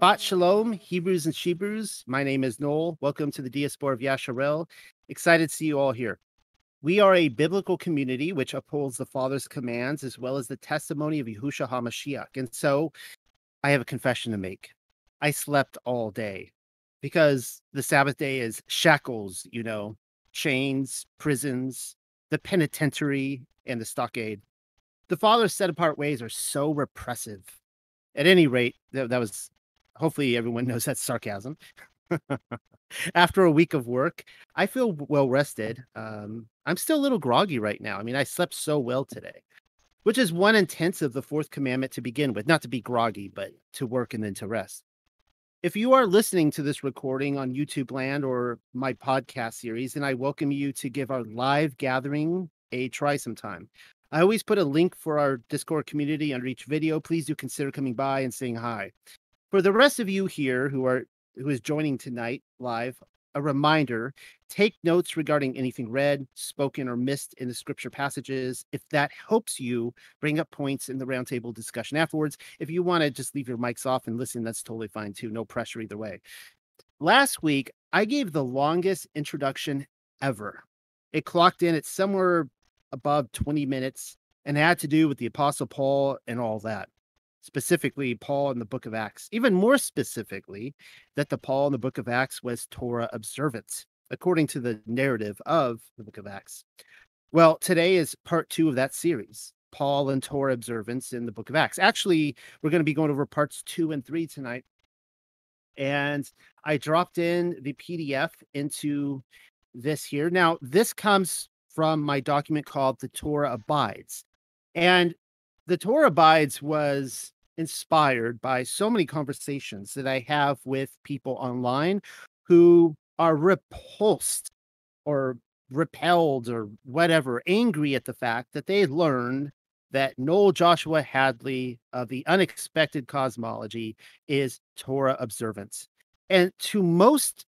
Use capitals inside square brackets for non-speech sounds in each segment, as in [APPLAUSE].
Shabbat Shalom, Hebrews and Shebrews. My name is Noel. Welcome to the Diaspora of Yasharel. Excited to see you all here. We are a biblical community which upholds the Father's commands as well as the testimony of Yahushua HaMashiach. And so I have a confession to make. I slept all day because the Sabbath day is shackles, you know, chains, prisons, the penitentiary, and the stockade. The Father's set apart ways are so repressive. At any rate, that, that was hopefully everyone [LAUGHS] knows that's sarcasm. [LAUGHS] After a week of work, I feel well rested. Um, I'm still a little groggy right now. I mean, I slept so well today, which is one intent of the fourth commandment to begin with, not to be groggy, but to work and then to rest. If you are listening to this recording on YouTube land or my podcast series, then I welcome you to give our live gathering a try sometime. I always put a link for our Discord community under each video. Please do consider coming by and saying hi. For the rest of you here who are who is joining tonight live, a reminder take notes regarding anything read, spoken, or missed in the scripture passages. If that helps you, bring up points in the roundtable discussion afterwards. If you want to just leave your mics off and listen, that's totally fine too. No pressure either way. Last week, I gave the longest introduction ever. It clocked in at somewhere above 20 minutes and had to do with the Apostle Paul and all that. Specifically, Paul in the book of Acts. Even more specifically, that the Paul in the book of Acts was Torah observance, according to the narrative of the book of Acts. Well, today is part two of that series Paul and Torah observance in the book of Acts. Actually, we're going to be going over parts two and three tonight. And I dropped in the PDF into this here. Now, this comes from my document called The Torah Abides. And The Torah Abides was inspired by so many conversations that I have with people online who are repulsed or repelled or whatever, angry at the fact that they learned that Noel Joshua Hadley of the unexpected cosmology is Torah observance. And to most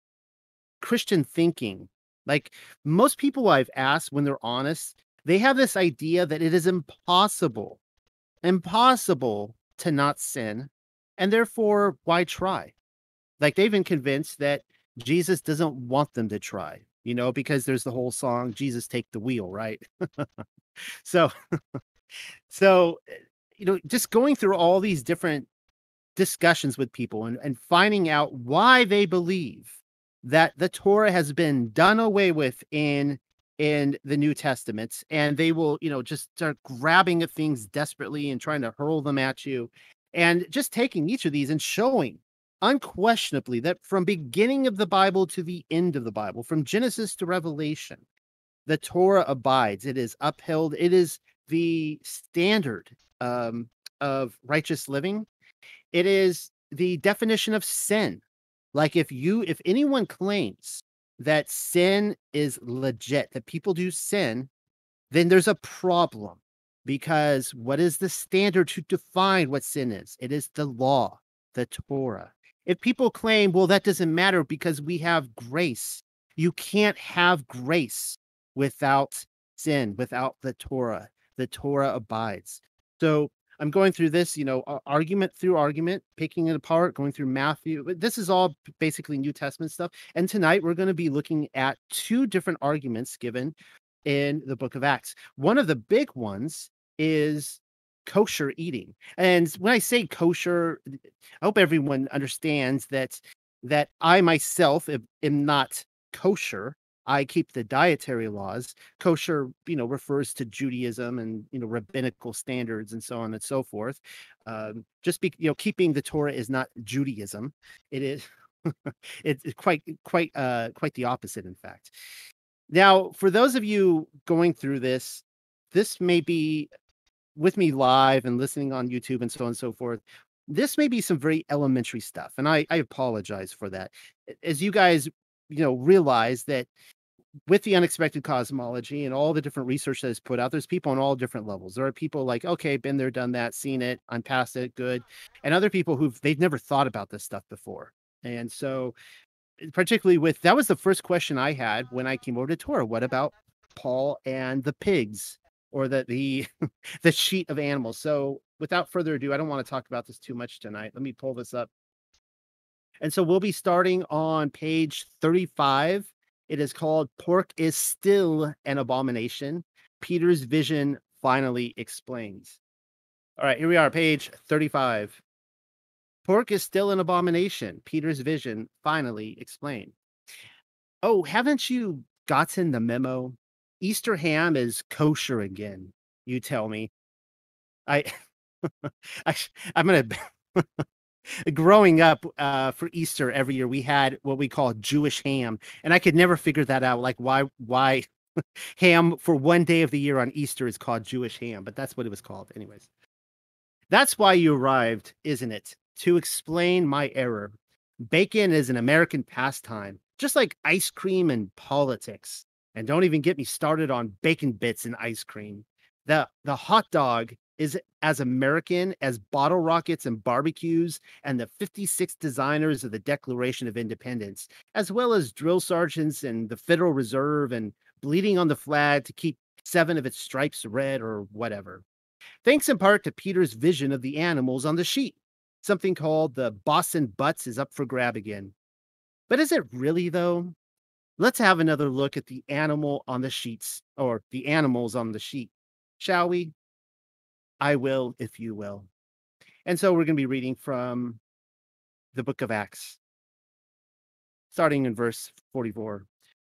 Christian thinking, like most people I've asked when they're honest, they have this idea that it is impossible, impossible to not sin. And therefore, why try? Like they've been convinced that Jesus doesn't want them to try, you know, because there's the whole song, Jesus take the wheel, right? [LAUGHS] so, [LAUGHS] so, eh, you know, just going through all these different discussions with people and, and finding out why they believe that the Torah has been done away with in in the New Testament, and they will, you know, just start grabbing at things desperately and trying to hurl them at you, and just taking each of these and showing unquestionably that from beginning of the Bible to the end of the Bible, from Genesis to Revelation, the Torah abides. It is upheld. It is the standard um, of righteous living. It is the definition of sin like if you if anyone claims that sin is legit, that people do sin, then there's a problem because what is the standard to define what sin is? It is the law, the Torah. If people claim, well, that doesn't matter because we have grace, you can't have grace without sin, without the Torah. The Torah abides. So I'm going through this, you know, argument through argument, picking it apart, going through Matthew. This is all basically New Testament stuff. And tonight we're going to be looking at two different arguments given in the book of Acts. One of the big ones is kosher eating. And when I say kosher, I hope everyone understands that that I myself am, not kosher. I keep the dietary laws. Kosher, you know, refers to Judaism and you know rabbinical standards and so on and so forth. Um, just be, you know, keeping the Torah is not Judaism. It is [LAUGHS] it's quite quite uh quite the opposite, in fact. Now, for those of you going through this, this may be with me live and listening on YouTube and so on and so forth. This may be some very elementary stuff, and I, I apologize for that. As you guys you know realize that with the unexpected cosmology and all the different research that is put out, there's people on all different levels. There are people like, okay, been there, done that, seen it, I'm past it, good. And other people who've they've never thought about this stuff before. And so eh, particularly with that was the first question I had when I came over to Torah. What about Paul and the pigs or the the [LAUGHS] the sheet of animals? So without further ado, I don't want to talk about this too much tonight. Let me pull this up And so we'll be starting on page 35. It is called Pork is Still an Abomination. Peter's vision finally explains. All right, here we are, page 35. Pork is still an abomination. Peter's vision finally explained. Oh, haven't you gotten the memo? Easter ham is kosher again, you tell me. I, [LAUGHS] I I'm to [LAUGHS] growing up uh, for Easter every year, we had what we call Jewish ham, and I could never figure that out. Like why why [LAUGHS] ham for one day of the year on Easter is called Jewish ham, but that's what it was called, anyways. That's why you arrived, isn't it? To explain my error. Bacon is an American pastime, just like ice cream and politics. And don't even get me started on bacon bits and ice cream. The the hot dog is as American as bottle rockets and barbecues and the 56 designers of the Declaration of Independence, as well as drill sergeants and the Federal Reserve and bleeding on the flag to keep seven of its stripes red or whatever. Thanks in part to Peter's vision of the animals on the sheet. Something called the Boston Butts is up for grab again. But is it really, though? Let's have another look at the animal on the sheets, or the animals on the sheet, shall we? I will if you will. And so we're going to be reading from the book of Acts, starting in verse 44.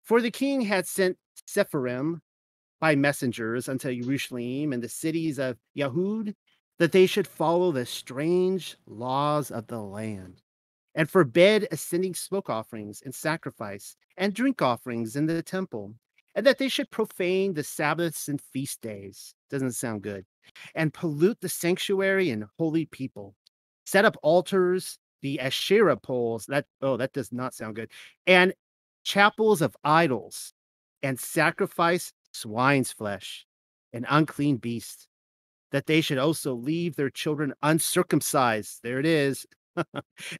For the king had sent Sepharim by messengers unto Jerusalem and the cities of Yahud that they should follow the strange laws of the land and forbid ascending smoke offerings and sacrifice and drink offerings in the temple and that they should profane the Sabbaths and feast days. Doesn't sound good. And pollute the sanctuary and holy people. Set up altars, the Asherah poles. That oh, that does not sound good. And chapels of idols, and sacrifice swine's flesh, and unclean beasts. That they should also leave their children uncircumcised. There it is. [LAUGHS]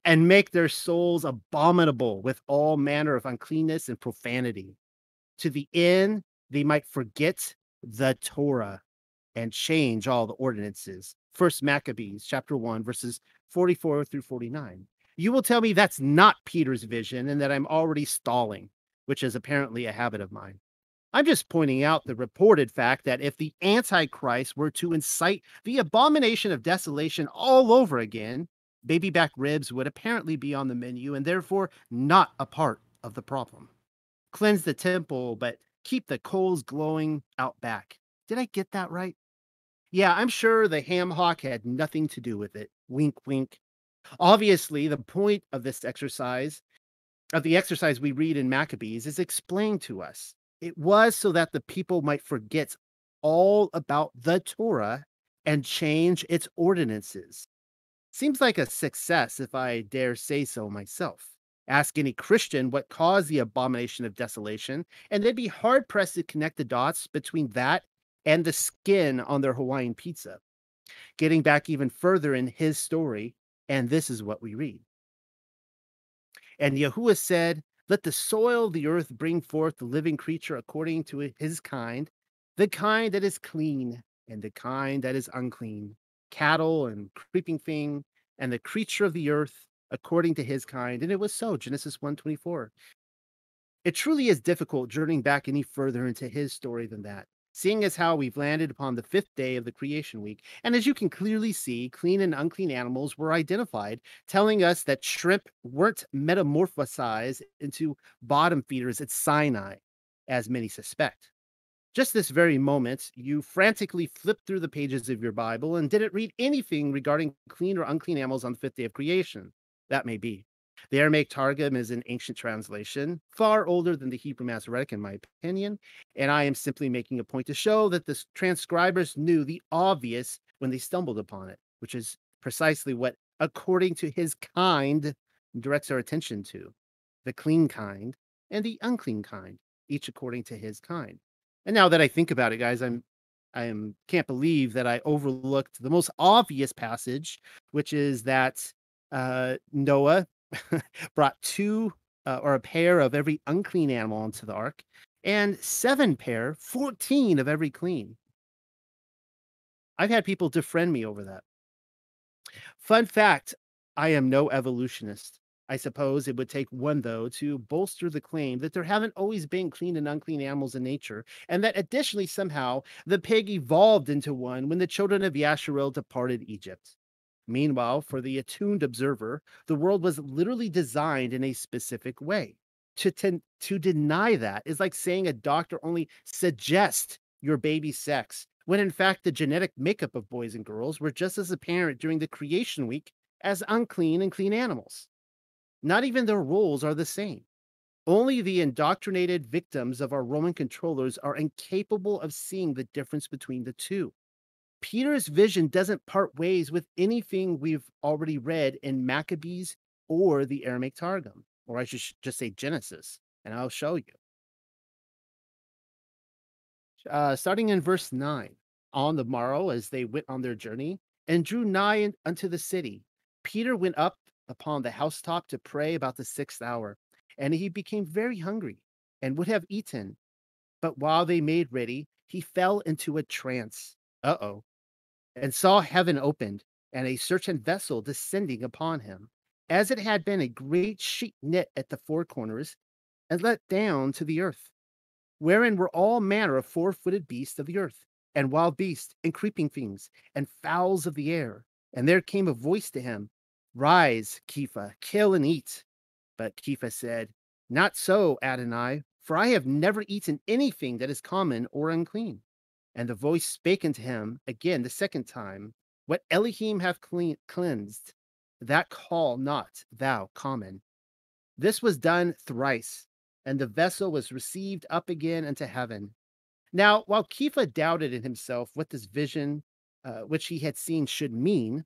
and make their souls abominable with all manner of uncleanness and profanity to the end they might forget the Torah and change all the ordinances. First Maccabees chapter 1 verses 44 through 49. You will tell me that's not Peter's vision and that I'm already stalling, which is apparently a habit of mine. I'm just pointing out the reported fact that if the Antichrist were to incite the abomination of desolation all over again, baby back ribs would apparently be on the menu and therefore not a part of the problem cleanse the temple, but keep the coals glowing out back. Did I get that right? Yeah, I'm sure the ham hock had nothing to do with it. Wink, wink. Obviously, the point of this exercise, of the exercise we read in Maccabees, is explained to us. It was so that the people might forget all about the Torah and change its ordinances. Seems like a success if I dare say so myself. Ask any Christian what caused the abomination of desolation, and they'd be hard pressed to connect the dots between that and the skin on their Hawaiian pizza. Getting back even further in his story, and this is what we read. And Yahuwah said, Let the soil of the earth bring forth the living creature according to his kind, the kind that is clean and the kind that is unclean, cattle and creeping thing, and the creature of the earth according to his kind. And it was so, Genesis 124. It truly is difficult journeying back any further into his story than that, seeing as how we've landed upon the fifth day of the creation week. And as you can clearly see, clean and unclean animals were identified, telling us that shrimp weren't metamorphosized into bottom feeders at Sinai, as many suspect. Just this very moment, you frantically flipped through the pages of your Bible and didn't read anything regarding clean or unclean animals on the fifth day of creation. That may be. The Aramaic Targum is an ancient translation, far older than the Hebrew Masoretic, in my opinion. And I am simply making a point to show that the transcribers knew the obvious when they stumbled upon it, which is precisely what, according to his kind, directs our attention to the clean kind and the unclean kind, each according to his kind. And now that I think about it, guys, I'm I am can't believe that I overlooked the most obvious passage, which is that uh, Noah [LAUGHS] brought two uh, or a pair of every unclean animal into the ark, and seven pair, 14 of every clean. I've had people defriend me over that. Fun fact I am no evolutionist. I suppose it would take one, though, to bolster the claim that there haven't always been clean and unclean animals in nature, and that additionally, somehow, the pig evolved into one when the children of Yasharel departed Egypt. Meanwhile, for the attuned observer, the world was literally designed in a specific way. To, ten- to deny that is like saying a doctor only suggests your baby's sex, when in fact the genetic makeup of boys and girls were just as apparent during the creation week as unclean and clean animals. Not even their roles are the same. Only the indoctrinated victims of our Roman controllers are incapable of seeing the difference between the two. Peter's vision doesn't part ways with anything we've already read in Maccabees or the Aramaic Targum, or I should just say Genesis, and I'll show you. Uh, starting in verse 9 On the morrow, as they went on their journey and drew nigh unto the city, Peter went up upon the housetop to pray about the sixth hour, and he became very hungry and would have eaten. But while they made ready, he fell into a trance. Uh oh. And saw heaven opened, and a certain vessel descending upon him, as it had been a great sheet knit at the four corners, and let down to the earth, wherein were all manner of four footed beasts of the earth, and wild beasts, and creeping things, and fowls of the air. And there came a voice to him Rise, Kepha, kill and eat. But Kepha said, Not so, Adonai, for I have never eaten anything that is common or unclean. And the voice spake unto him again the second time, What Elohim hath cleansed, that call not thou common. This was done thrice, and the vessel was received up again into heaven. Now, while Kepha doubted in himself what this vision uh, which he had seen should mean,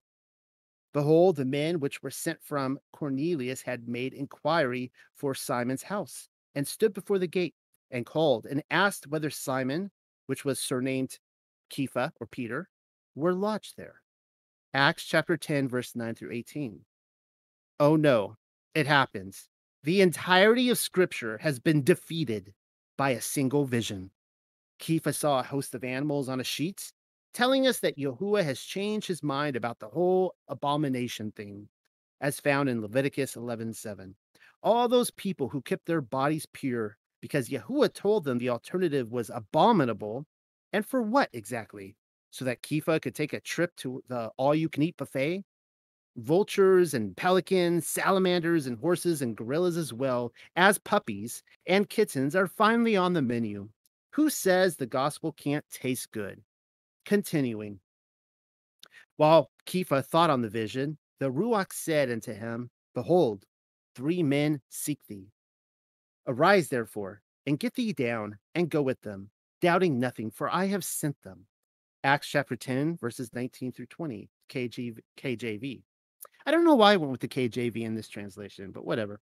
behold, the men which were sent from Cornelius had made inquiry for Simon's house, and stood before the gate, and called, and asked whether Simon, which was surnamed Kepha or Peter, were lodged there. Acts chapter 10, verse 9 through 18. Oh no, it happens. The entirety of Scripture has been defeated by a single vision. Kepha saw a host of animals on a sheet, telling us that Yahuwah has changed his mind about the whole abomination thing, as found in Leviticus 11:7. All those people who kept their bodies pure because Yahuwah told them the alternative was abominable, and for what exactly? So that Kepha could take a trip to the all-you-can-eat buffet? vultures and pelicans, salamanders and horses and gorillas as well as puppies and kittens are finally on the menu. Who says the gospel can't taste good? Continuing. While Kepha thought on the vision, the Ruach said unto him, Behold, three men seek thee. Arise, therefore, and get thee down, and go with them, doubting nothing, for I have sent them. Acts chapter 10, verses 19 through 20, KG, KJV. I don't know why I went with the KJV in this translation, but whatever.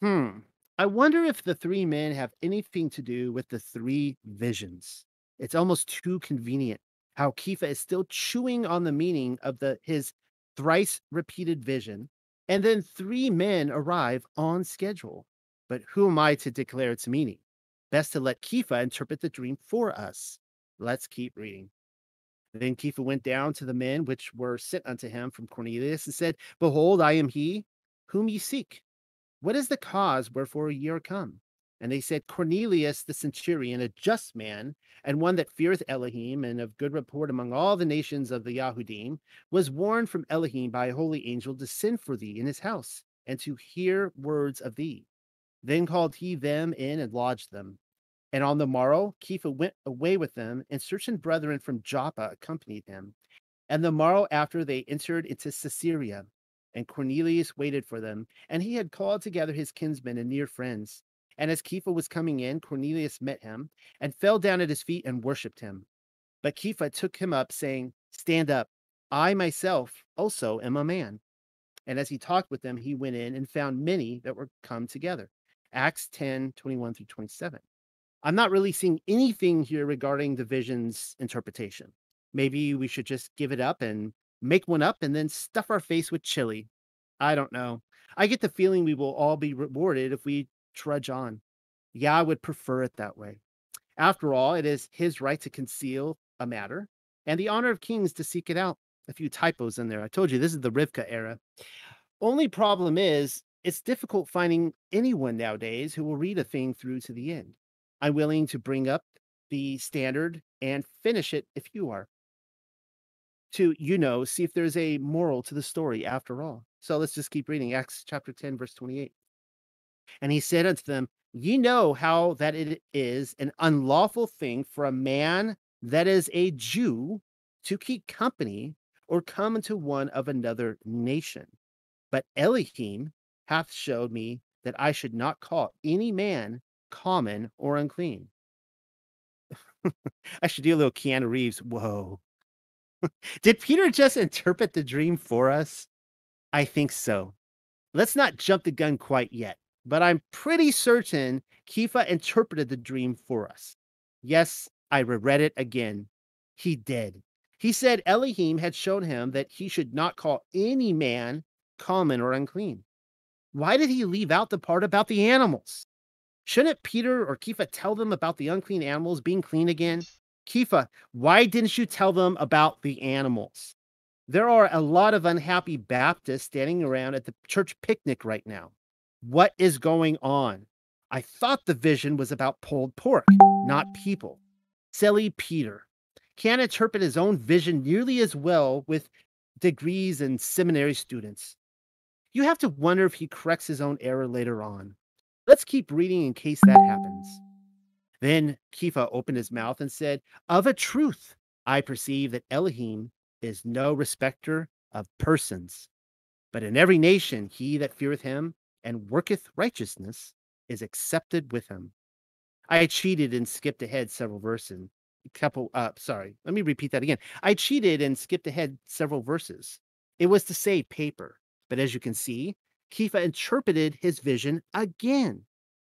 Hmm. I wonder if the three men have anything to do with the three visions. It's almost too convenient how Kepha is still chewing on the meaning of the his thrice repeated vision, and then three men arrive on schedule. But who am I to declare its meaning? Best to let Kepha interpret the dream for us. Let's keep reading. Then Kepha went down to the men which were sent unto him from Cornelius and said, Behold, I am he whom ye seek. What is the cause wherefore ye are come? And they said, Cornelius the centurion, a just man, and one that feareth Elohim, and of good report among all the nations of the Yahudim, was warned from Elohim by a holy angel to send for thee in his house, and to hear words of thee. Then called he them in and lodged them. And on the morrow, Kepha went away with them, and certain brethren from Joppa accompanied him. And the morrow after they entered into Caesarea, and Cornelius waited for them, and he had called together his kinsmen and near friends. And as Kepha was coming in, Cornelius met him, and fell down at his feet and worshipped him. But Kepha took him up, saying, Stand up, I myself also am a man. And as he talked with them, he went in and found many that were come together. Acts 10 21 through 27. I'm not really seeing anything here regarding the vision's interpretation. Maybe we should just give it up and make one up and then stuff our face with chili. I don't know. I get the feeling we will all be rewarded if we trudge on. Yeah, I would prefer it that way. After all, it is his right to conceal a matter and the honor of kings to seek it out. A few typos in there. I told you this is the Rivka era. Only problem is, it's difficult finding anyone nowadays who will read a thing through to the end. I'm willing to bring up the standard and finish it if you are. To, you know, see if there's a moral to the story after all. So let's just keep reading Acts chapter 10, verse 28. And he said unto them, Ye know how that it is an unlawful thing for a man that is a Jew to keep company or come into one of another nation. But Elohim hath showed me that I should not call any man common or unclean. [LAUGHS] I should do a little Keanu Reeves. Whoa. [LAUGHS] Did Peter just interpret the dream for us? I think so. Let's not jump the gun quite yet, but I'm pretty certain Kepha interpreted the dream for us. Yes, I reread it again. He did. He said Elohim had shown him that he should not call any man common or unclean. Why did he leave out the part about the animals? Shouldn't Peter or Kepha tell them about the unclean animals being clean again? Kepha, why didn't you tell them about the animals? There are a lot of unhappy Baptists standing around at the church picnic right now. What is going on? I thought the vision was about pulled pork, not people. Silly Peter can't interpret his own vision nearly as well with degrees and seminary students. You have to wonder if he corrects his own error later on. Let's keep reading in case that happens. Then Kepha opened his mouth and said, Of a truth, I perceive that Elohim is no respecter of persons, but in every nation he that feareth him and worketh righteousness is accepted with him. I cheated and skipped ahead several verses. Couple, uh, sorry, let me repeat that again. I cheated and skipped ahead several verses. It was to say paper, but as you can see, Kepha interpreted his vision again.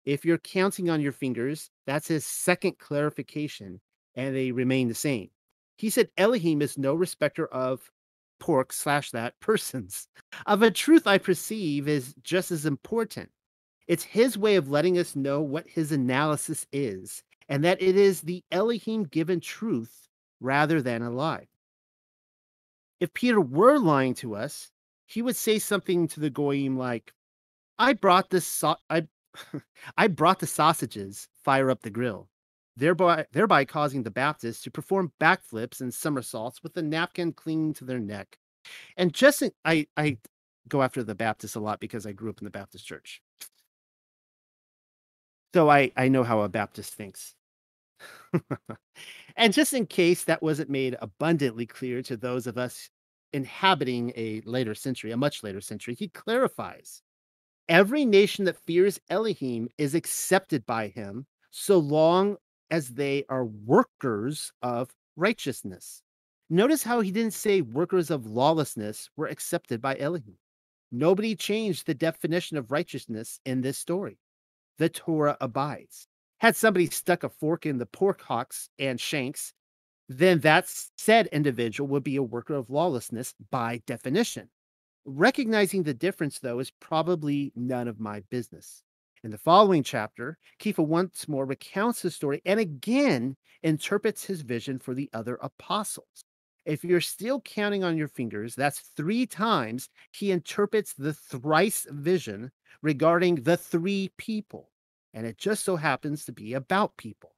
If you're counting on your fingers, that's his second clarification, and they remain the same. He said Elohim is no respecter of pork slash that persons. [LAUGHS] Of a truth I perceive is just as important. It's his way of letting us know what his analysis is, and that it is the Elohim given truth rather than a lie. If Peter were lying to us, he would say something to the goyim like, "I brought this so- I [LAUGHS] I brought the sausages, fire up the grill." Thereby, thereby causing the Baptists to perform backflips and somersaults with a napkin clinging to their neck. And just in, I, I go after the Baptists a lot because I grew up in the Baptist church. So I, I know how a Baptist thinks. [LAUGHS] and just in case that wasn't made abundantly clear to those of us inhabiting a later century, a much later century, he clarifies every nation that fears Elohim is accepted by him so long as they are workers of righteousness. Notice how he didn't say workers of lawlessness were accepted by Elohim. Nobody changed the definition of righteousness in this story. The Torah abides. Had somebody stuck a fork in the pork hocks and shanks, then that said individual would be a worker of lawlessness by definition. Recognizing the difference, though, is probably none of my business. In the following chapter, Kepha once more recounts his story and again interprets his vision for the other apostles. If you're still counting on your fingers, that's three times he interprets the thrice vision regarding the three people. And it just so happens to be about people.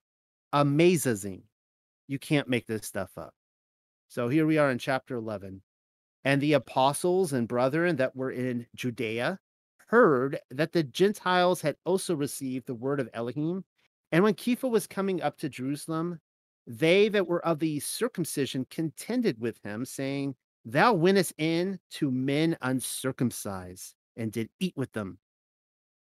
Amazing. You can't make this stuff up. So here we are in chapter 11. And the apostles and brethren that were in Judea heard that the Gentiles had also received the word of Elohim. And when Kepha was coming up to Jerusalem, they that were of the circumcision contended with him, saying, Thou wentest in to men uncircumcised and did eat with them.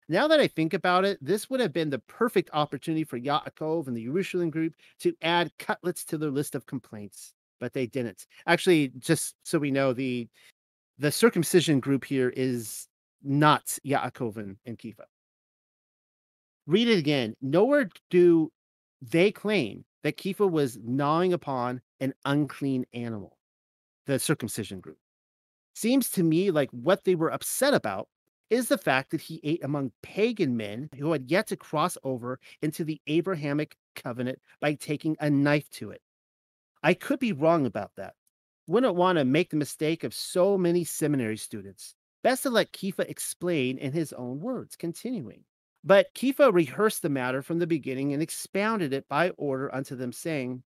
Now that I think about it, this would have been the perfect opportunity for Yaakov and the Jerusalem group to add cutlets to their list of complaints, but they didn't. Actually, just so we know, the the circumcision group here is not Yaakov and, Kepha. Read it again. Nowhere do they claim that Kepha was gnawing upon an unclean animal, the circumcision group. Seems to me like what they were upset about is the fact that he ate among pagan men who had yet to cross over into the Abrahamic covenant by taking a knife to it. I could be wrong about that. Wouldn't want to make the mistake of so many seminary students. Best to let Kepha explain in his own words, continuing. But Kepha rehearsed the matter from the beginning and expounded it by order unto them, saying,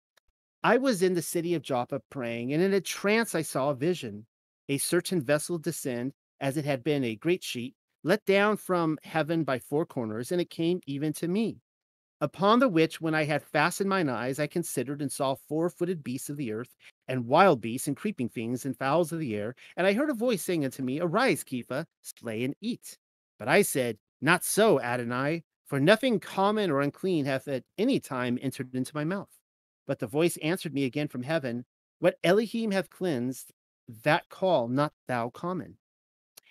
I was in the city of Joppa praying, and in a trance I saw a vision, a certain vessel descend, as it had been a great sheet, let down from heaven by four corners, and it came even to me. Upon the which, when I had fastened mine eyes, I considered and saw four footed beasts of the earth, and wild beasts, and creeping things, and fowls of the air. And I heard a voice saying unto me, Arise, Kepha, slay and eat. But I said, Not so, Adonai, for nothing common or unclean hath at any time entered into my mouth. But the voice answered me again from heaven, What Elohim hath cleansed, that call not thou common.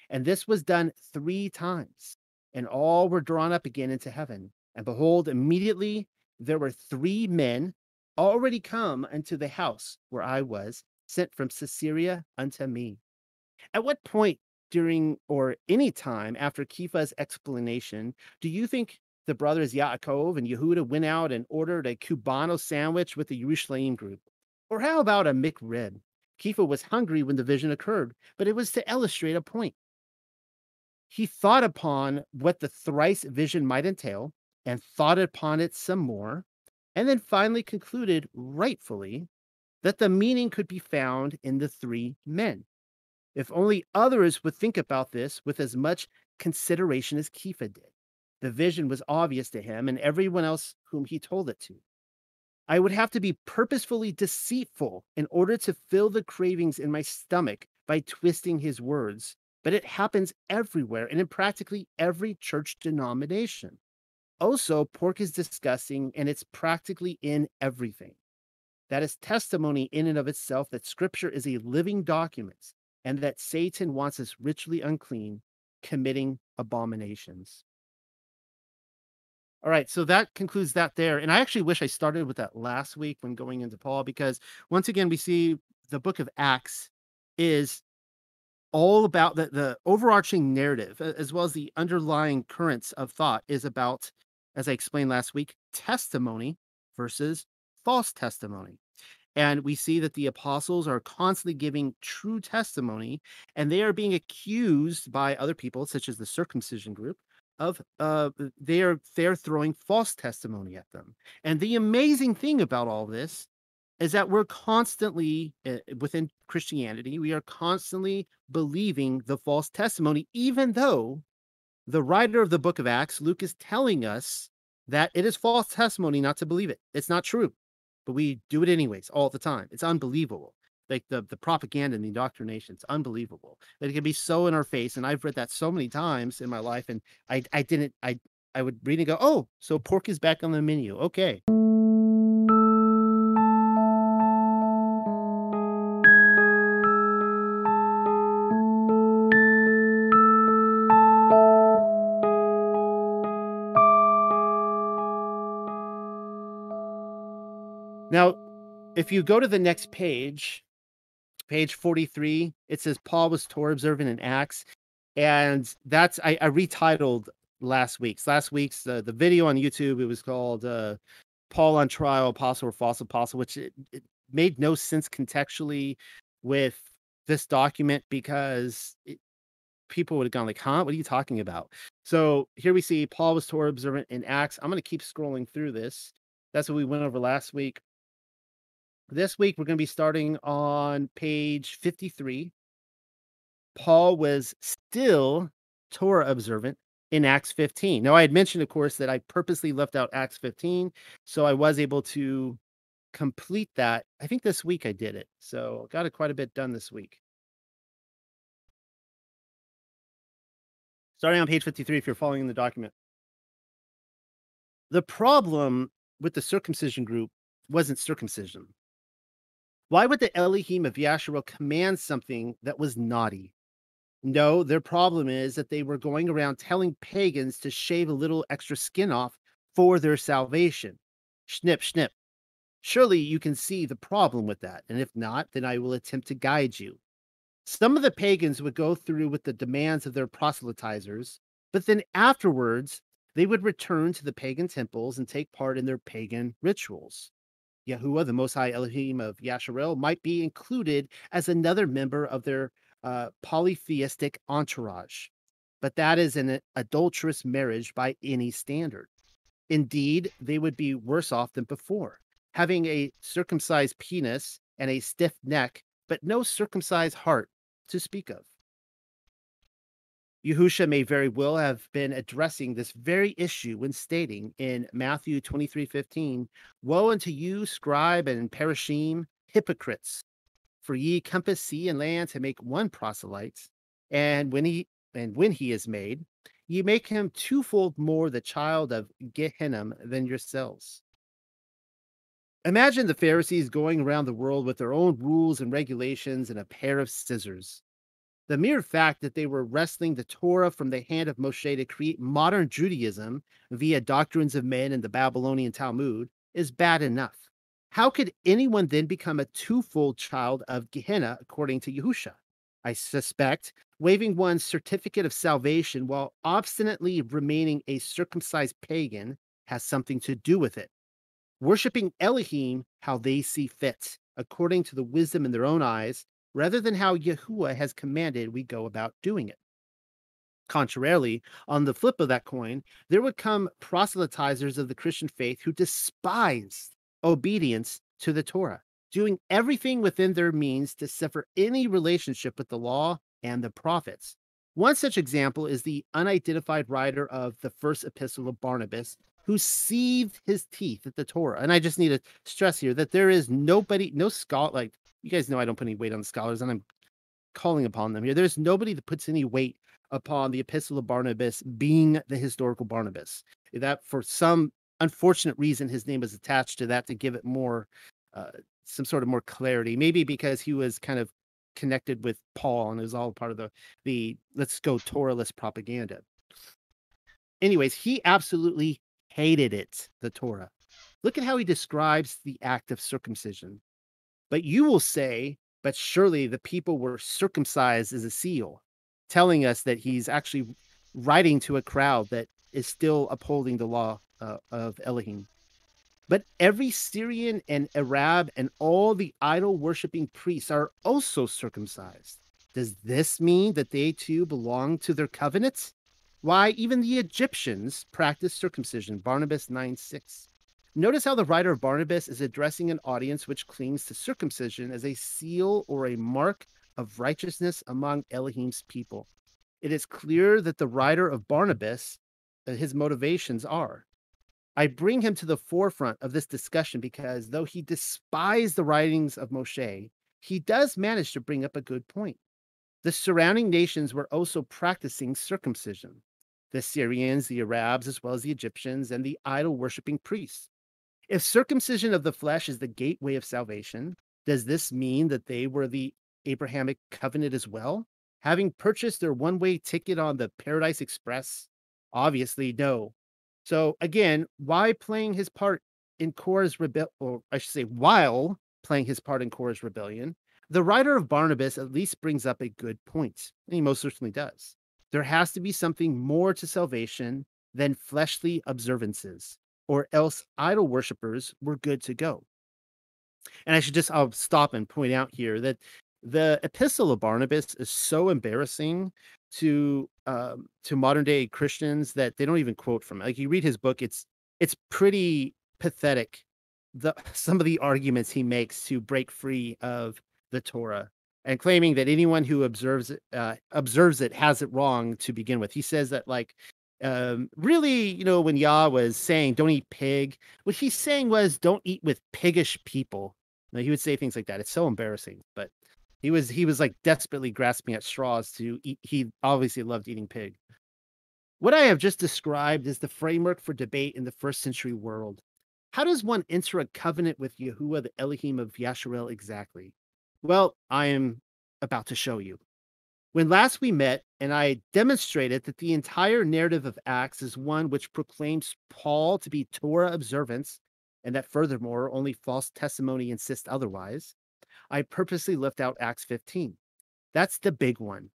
And this was done three times, and all were drawn up again into heaven. And behold, immediately there were three men already come unto the house where I was, sent from Caesarea unto me. At what point during or any time after Kepha's explanation do you think the brothers Yaakov and Yehuda went out and ordered a Cubano sandwich with the Yerushalayim group? Or how about a McRib? Kepha was hungry when the vision occurred, but it was to illustrate a point. He thought upon what the thrice vision might entail, and thought upon it some more, and then finally concluded rightfully that the meaning could be found in the three men. If only others would think about this with as much consideration as Kepha did. The vision was obvious to him and everyone else whom he told it to. I would have to be purposefully deceitful in order to fill the cravings in my stomach by twisting his words, but it happens everywhere and in practically every church denomination. Also, pork is disgusting and it's practically in everything. That is testimony in and of itself that scripture is a living document and that Satan wants us ritually unclean, committing abominations. All right, so that concludes that there. And I actually wish I started with that last week when going into Paul, because once again, we see the book of Acts is all about the, the overarching narrative, as well as the underlying currents of thought, is about as I explained last week, testimony versus false testimony. And we see that the apostles are constantly giving true testimony, and they are being accused by other people, such as the circumcision group, of uh, they are they're throwing false testimony at them. And the amazing thing about all this is that we're constantly uh, within Christianity, we are constantly believing the false testimony, even though the writer of the book of Acts, Luke, is telling us that it is false testimony not to believe it. It's not true, but we do it anyways all the time. It's unbelievable. Like the, the propaganda and the indoctrination, it's unbelievable. That it can be so in our face. And I've read that so many times in my life. And I, I didn't, I, I would read and go, oh, so pork is back on the menu. Okay. If you go to the next page, page 43, it says Paul was Torah observant in Acts. And that's, I, I retitled last week's. Last week's, uh, the video on YouTube, it was called uh, Paul on Trial, Apostle or False Apostle, which it, it made no sense contextually with this document because it, people would have gone like, huh, what are you talking about? So here we see Paul was Torah observant in Acts. I'm going to keep scrolling through this. That's what we went over last week. This week, we're going to be starting on page 53. Paul was still Torah observant in Acts 15. Now, I had mentioned, of course, that I purposely left out Acts 15, so I was able to complete that. I think this week I did it, so got it quite a bit done this week. Starting on page 53, if you're following the document. The problem with the circumcision group wasn't circumcision. Why would the Elohim of Yasharel command something that was naughty? No, their problem is that they were going around telling pagans to shave a little extra skin off for their salvation. Snip, snip. Surely you can see the problem with that, and if not, then I will attempt to guide you. Some of the pagans would go through with the demands of their proselytizers, but then afterwards, they would return to the pagan temples and take part in their pagan rituals. Yahuwah, the Most High Elohim of Yasharel, might be included as another member of their uh, polytheistic entourage, but that is an adulterous marriage by any standard. Indeed, they would be worse off than before, having a circumcised penis and a stiff neck, but no circumcised heart to speak of. Yahusha may very well have been addressing this very issue when stating in Matthew 23 15, Woe unto you, scribe and parashim, hypocrites! For ye compass sea and land to make one proselyte, and when he and when he is made, ye make him twofold more the child of Gehenna than yourselves. Imagine the Pharisees going around the world with their own rules and regulations and a pair of scissors. The mere fact that they were wresting the Torah from the hand of Moshe to create modern Judaism via doctrines of men and the Babylonian Talmud is bad enough. How could anyone then become a twofold child of Gehenna, according to Yahusha? I suspect waving one's certificate of salvation while obstinately remaining a circumcised pagan has something to do with it worshiping Elohim how they see fit, according to the wisdom in their own eyes, rather than how Yahuwah has commanded we go about doing it. Contrarily, on the flip of that coin, there would come proselytizers of the Christian faith who despised obedience to the Torah, doing everything within their means to sever any relationship with the law and the prophets. One such example is the unidentified writer of the first epistle of Barnabas, who seethed his teeth at the Torah. And I just need to stress here that there is nobody, no scholar, like you guys know I don't put any weight on scholars, and I'm calling upon them here. There's nobody that puts any weight upon the Epistle of Barnabas being the historical Barnabas. That for some unfortunate reason, his name is attached to that to give it more, uh, some sort of more clarity. Maybe because he was kind of connected with Paul and it was all part of the the let's go Torahless propaganda. Anyways, he absolutely hated it, the Torah. Look at how he describes the act of circumcision. But you will say, but surely the people were circumcised as a seal, telling us that he's actually writing to a crowd that is still upholding the law uh, of Elohim. But every Syrian and Arab and all the idol worshiping priests are also circumcised. Does this mean that they too belong to their covenants? Why, even the Egyptians practiced circumcision, Barnabas 9 6. Notice how the writer of Barnabas is addressing an audience which clings to circumcision as a seal or a mark of righteousness among Elohim's people. It is clear that the writer of Barnabas, uh, his motivations are. I bring him to the forefront of this discussion because though he despised the writings of Moshe, he does manage to bring up a good point. The surrounding nations were also practicing circumcision the Syrians, the Arabs, as well as the Egyptians, and the idol worshiping priests. If circumcision of the flesh is the gateway of salvation, does this mean that they were the Abrahamic covenant as well? Having purchased their one way ticket on the Paradise Express? Obviously, no. So, again, why playing his part in Korah's rebellion, or I should say, while playing his part in Korah's rebellion, the writer of Barnabas at least brings up a good point. And he most certainly does. There has to be something more to salvation than fleshly observances, or else idol worshippers were good to go. And I should just I'll stop and point out here that the epistle of Barnabas is so embarrassing to um, to modern day Christians that they don't even quote from it. Like you read his book, it's it's pretty pathetic. The [LAUGHS] some of the arguments he makes to break free of the Torah and claiming that anyone who observes it uh, observes it has it wrong to begin with. He says that like um, really, you know, when Yah was saying don't eat pig, what he's saying was don't eat with piggish people. Now, he would say things like that. It's so embarrassing, but he was he was like desperately grasping at straws to eat. He obviously loved eating pig. What I have just described is the framework for debate in the first century world. How does one enter a covenant with Yahuwah, the Elohim of Yasharel, exactly? Well, I am about to show you. When last we met, and I demonstrated that the entire narrative of Acts is one which proclaims Paul to be Torah observance, and that furthermore, only false testimony insists otherwise, I purposely left out Acts 15. That's the big one.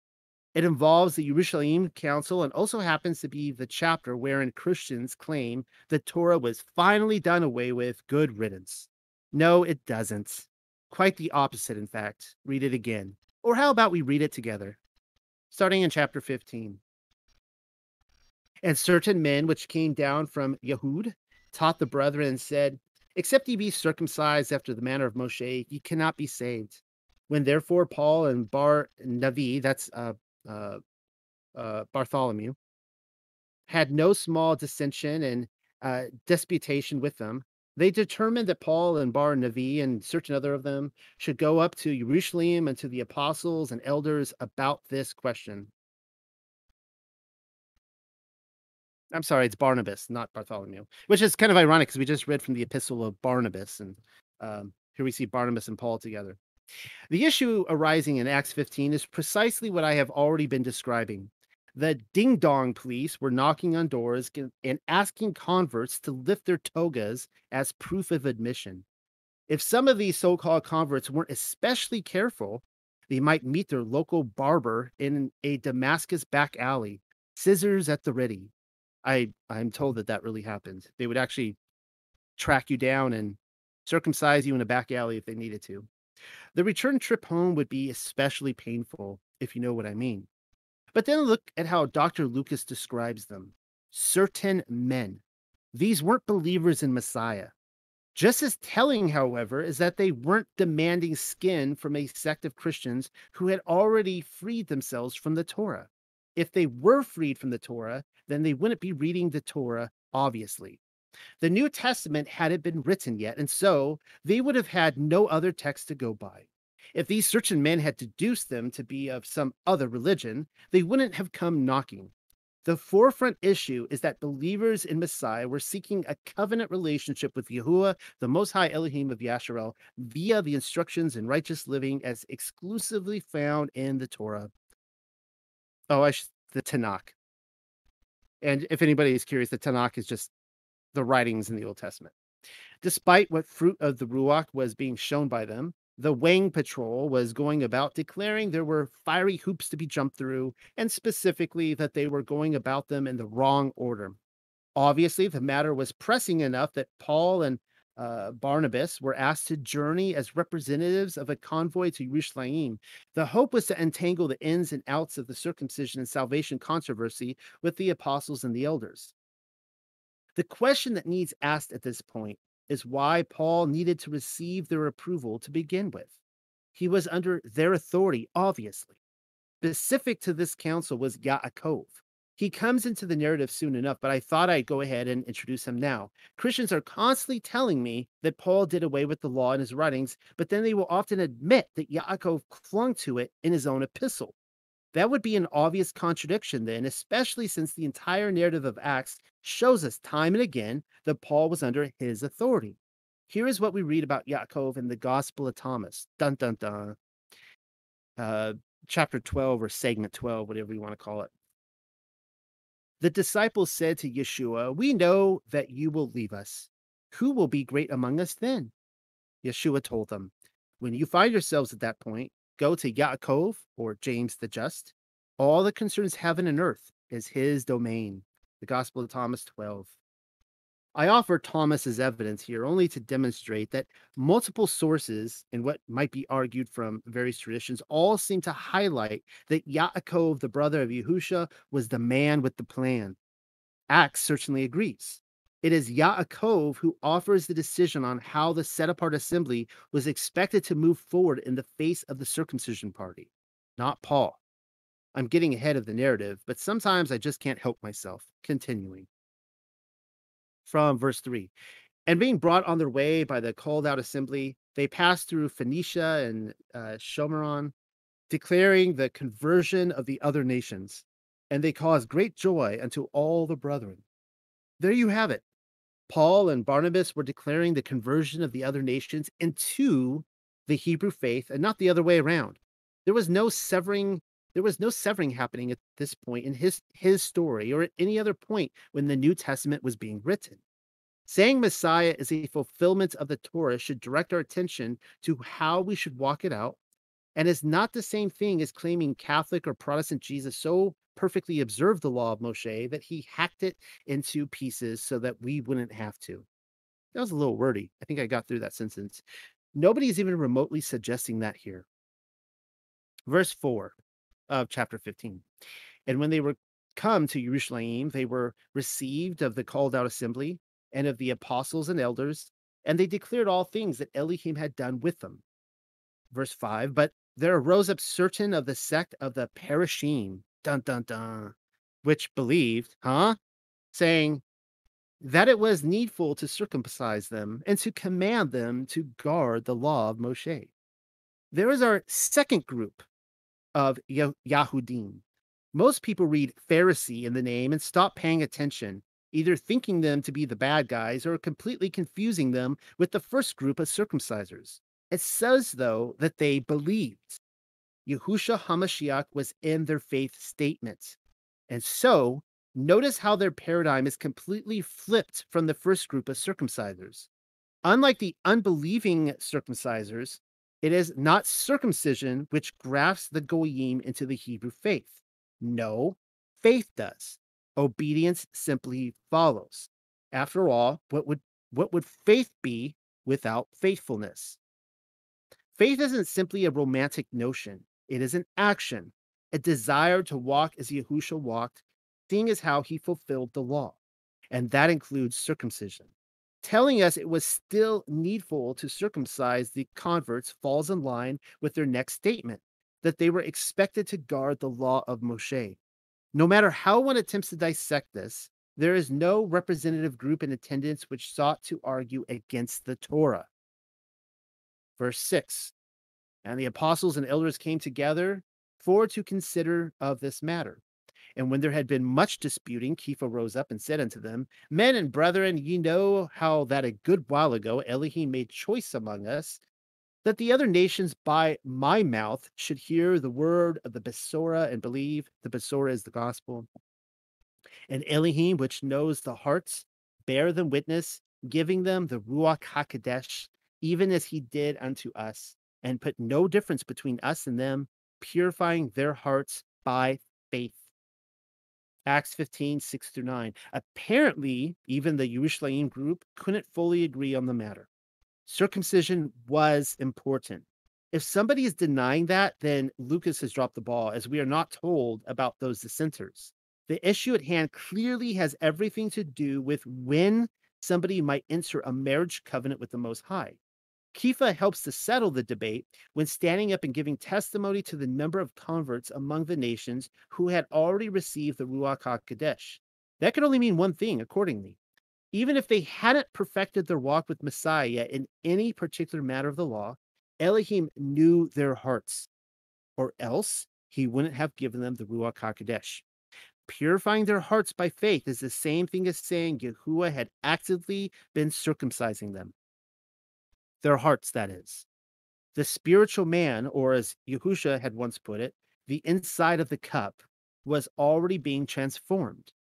It involves the Yerushalayim Council and also happens to be the chapter wherein Christians claim the Torah was finally done away with. Good riddance. No, it doesn't. Quite the opposite, in fact. Read it again. Or how about we read it together? Starting in chapter 15. And certain men which came down from Yehud taught the brethren and said, Except ye be circumcised after the manner of Moshe, ye cannot be saved. When therefore Paul and Bar Navi, that's uh, uh, uh, Bartholomew, had no small dissension and uh, disputation with them, they determined that Paul and Bar Navi and certain other of them should go up to Jerusalem and to the apostles and elders about this question. I'm sorry, it's Barnabas, not Bartholomew, which is kind of ironic because we just read from the epistle of Barnabas, and um, here we see Barnabas and Paul together. The issue arising in Acts 15 is precisely what I have already been describing. The ding dong police were knocking on doors and asking converts to lift their togas as proof of admission. If some of these so called converts weren't especially careful, they might meet their local barber in a Damascus back alley, scissors at the ready. I I'm told that that really happened. They would actually track you down and circumcise you in a back alley if they needed to. The return trip home would be especially painful, if you know what I mean. But then look at how Dr. Lucas describes them certain men. These weren't believers in Messiah. Just as telling, however, is that they weren't demanding skin from a sect of Christians who had already freed themselves from the Torah. If they were freed from the Torah, then they wouldn't be reading the Torah, obviously. The New Testament hadn't been written yet, and so they would have had no other text to go by. If these certain men had deduced them to be of some other religion, they wouldn't have come knocking. The forefront issue is that believers in Messiah were seeking a covenant relationship with Yahuwah, the Most High Elohim of Yasharel, via the instructions in righteous living as exclusively found in the Torah. Oh, I sh- the Tanakh. And if anybody is curious, the Tanakh is just the writings in the Old Testament. Despite what fruit of the Ruach was being shown by them, the Wang Patrol was going about declaring there were fiery hoops to be jumped through, and specifically that they were going about them in the wrong order. Obviously, the matter was pressing enough that Paul and uh, Barnabas were asked to journey as representatives of a convoy to Yerushalayim. The hope was to entangle the ins and outs of the circumcision and salvation controversy with the apostles and the elders. The question that needs asked at this point is why Paul needed to receive their approval to begin with. He was under their authority, obviously. Specific to this council was Yaakov, he comes into the narrative soon enough, but I thought I'd go ahead and introduce him now. Christians are constantly telling me that Paul did away with the law in his writings, but then they will often admit that Yaakov clung to it in his own epistle. That would be an obvious contradiction then, especially since the entire narrative of Acts shows us time and again that Paul was under his authority. Here is what we read about Yaakov in the Gospel of Thomas. Dun dun dun. Uh, chapter 12 or segment 12, whatever you want to call it. The disciples said to Yeshua, We know that you will leave us. Who will be great among us then? Yeshua told them, When you find yourselves at that point, go to Yaakov or James the Just. All that concerns heaven and earth is his domain. The Gospel of Thomas 12. I offer Thomas as evidence here only to demonstrate that multiple sources, in what might be argued from various traditions, all seem to highlight that Yaakov, the brother of Yehusha, was the man with the plan. Acts certainly agrees. It is Yaakov who offers the decision on how the set apart assembly was expected to move forward in the face of the circumcision party, not Paul. I'm getting ahead of the narrative, but sometimes I just can't help myself. Continuing from verse 3. And being brought on their way by the called out assembly, they passed through Phoenicia and uh, Shomeron, declaring the conversion of the other nations. And they caused great joy unto all the brethren. There you have it. Paul and Barnabas were declaring the conversion of the other nations into the Hebrew faith and not the other way around. There was no severing there was no severing happening at this point in his his story or at any other point when the New Testament was being written. Saying Messiah is a fulfillment of the Torah should direct our attention to how we should walk it out, and is not the same thing as claiming Catholic or Protestant Jesus so perfectly observed the law of Moshe that he hacked it into pieces so that we wouldn't have to. That was a little wordy. I think I got through that sentence. Nobody is even remotely suggesting that here. Verse 4 of chapter 15. And when they were come to Jerusalem, they were received of the called out assembly and of the apostles and elders, and they declared all things that Elohim had done with them. Verse 5 But there arose up certain of the sect of the Perishim, dun dun dun, which believed, huh? Saying that it was needful to circumcise them and to command them to guard the law of Moshe. There is our second group of Yahudim. Most people read Pharisee in the name and stop paying attention, either thinking them to be the bad guys or completely confusing them with the first group of circumcisers. It says, though, that they believed. Yahusha HaMashiach was in their faith statement. And so, notice how their paradigm is completely flipped from the first group of circumcisers. Unlike the unbelieving circumcisers, it is not circumcision which grafts the Goyim into the Hebrew faith. No, faith does. Obedience simply follows. After all, what would what would faith be without faithfulness? Faith isn't simply a romantic notion. It is an action, a desire to walk as Yahushua walked, seeing as how he fulfilled the law. And that includes circumcision. Telling us it was still needful to circumcise the converts falls in line with their next statement that they were expected to guard the law of Moshe. No matter how one attempts to dissect this, there is no representative group in attendance which sought to argue against the Torah. Verse 6 And the apostles and elders came together for to consider of this matter. And when there had been much disputing, Kepha rose up and said unto them, Men and brethren, ye know how that a good while ago Elohim made choice among us that the other nations by my mouth should hear the word of the Besora and believe. The Besora is the gospel. And Elohim, which knows the hearts, bear them witness, giving them the Ruach HaKodesh, even as he did unto us, and put no difference between us and them, purifying their hearts by faith. Acts 15, 6 through 9. Apparently, even the Yerushalayim group couldn't fully agree on the matter circumcision was important. If somebody is denying that, then Lucas has dropped the ball, as we are not told about those dissenters. The issue at hand clearly has everything to do with when somebody might enter a marriage covenant with the Most High. Kepha helps to settle the debate when standing up and giving testimony to the number of converts among the nations who had already received the Ruach HaKodesh. That could only mean one thing, accordingly even if they hadn't perfected their walk with Messiah in any particular matter of the law, Elohim knew their hearts, or else he wouldn't have given them the Ruach HaKodesh. Purifying their hearts by faith is the same thing as saying Yahuwah had actively been circumcising them. Their hearts, that is. The spiritual man, or as Yahusha had once put it, the inside of the cup, was already being transformed.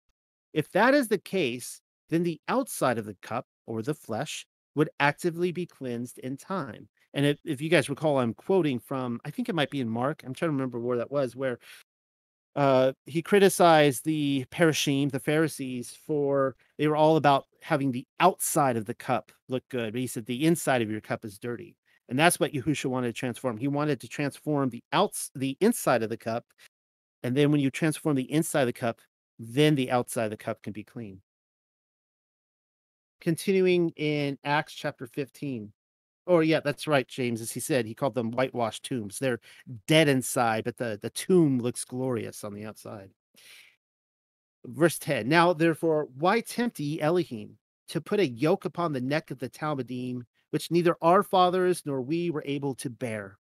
If that is the case, then the outside of the cup or the flesh would actively be cleansed in time. And if, if you guys recall, I'm quoting from, I think it might be in Mark. I'm trying to remember where that was, where uh, he criticized the Parashim, the Pharisees, for they were all about having the outside of the cup look good. But he said the inside of your cup is dirty. And that's what Yahushua wanted to transform. He wanted to transform the outs the inside of the cup. And then when you transform the inside of the cup, then the outside of the cup can be clean continuing in Acts chapter 15. Oh, yeah, that's right, James. As he said, he called them whitewashed tombs. They're dead inside, but the, the tomb looks glorious on the outside. Verse 10 Now, therefore, why tempt ye Elohim to put a yoke upon the neck of the Talmidim, which neither our fathers nor we were able to bear?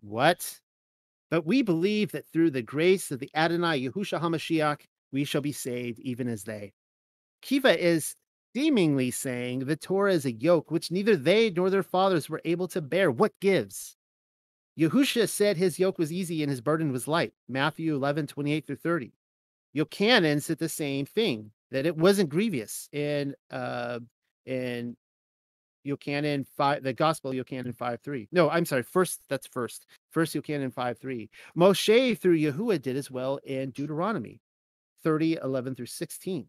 What? But we believe that through the grace of the Adonai yehusha HaMashiach, we shall be saved, even as they. Kepha is seemingly saying the Torah is a yoke which neither they nor their fathers were able to bear. What gives? Yahusha said his yoke was easy and his burden was light. Matthew 11, 28 through 30. Yochanan said the same thing, that it wasn't grievous. In uh in Yochanan 5, the gospel Yochanan 5 3. No, I'm sorry, first that's first. First Yochanan 5 3. Moshe through Yahuwah did as well in Deuteronomy 30, 11 through 16.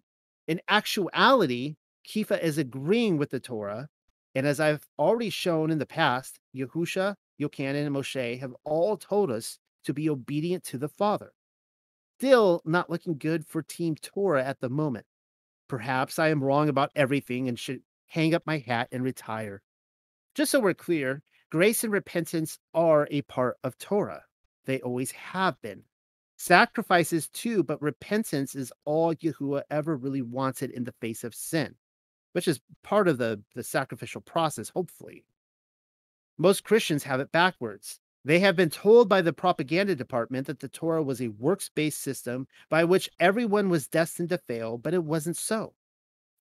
In actuality, Kepha is agreeing with the Torah And as I've already shown in the past, Yahusha, Yochanan, and Moshe have all told us to be obedient to the Father. Still not looking good for Team Torah at the moment. Perhaps I am wrong about everything and should hang up my hat and retire. Just so we're clear, grace and repentance are a part of Torah. They always have been. Sacrifices too, but repentance is all Yahuwah ever really wanted in the face of sin, which is part of the, the sacrificial process, hopefully. Most Christians have it backwards. They have been told by the propaganda department that the Torah was a works based system by which everyone was destined to fail, but it wasn't so.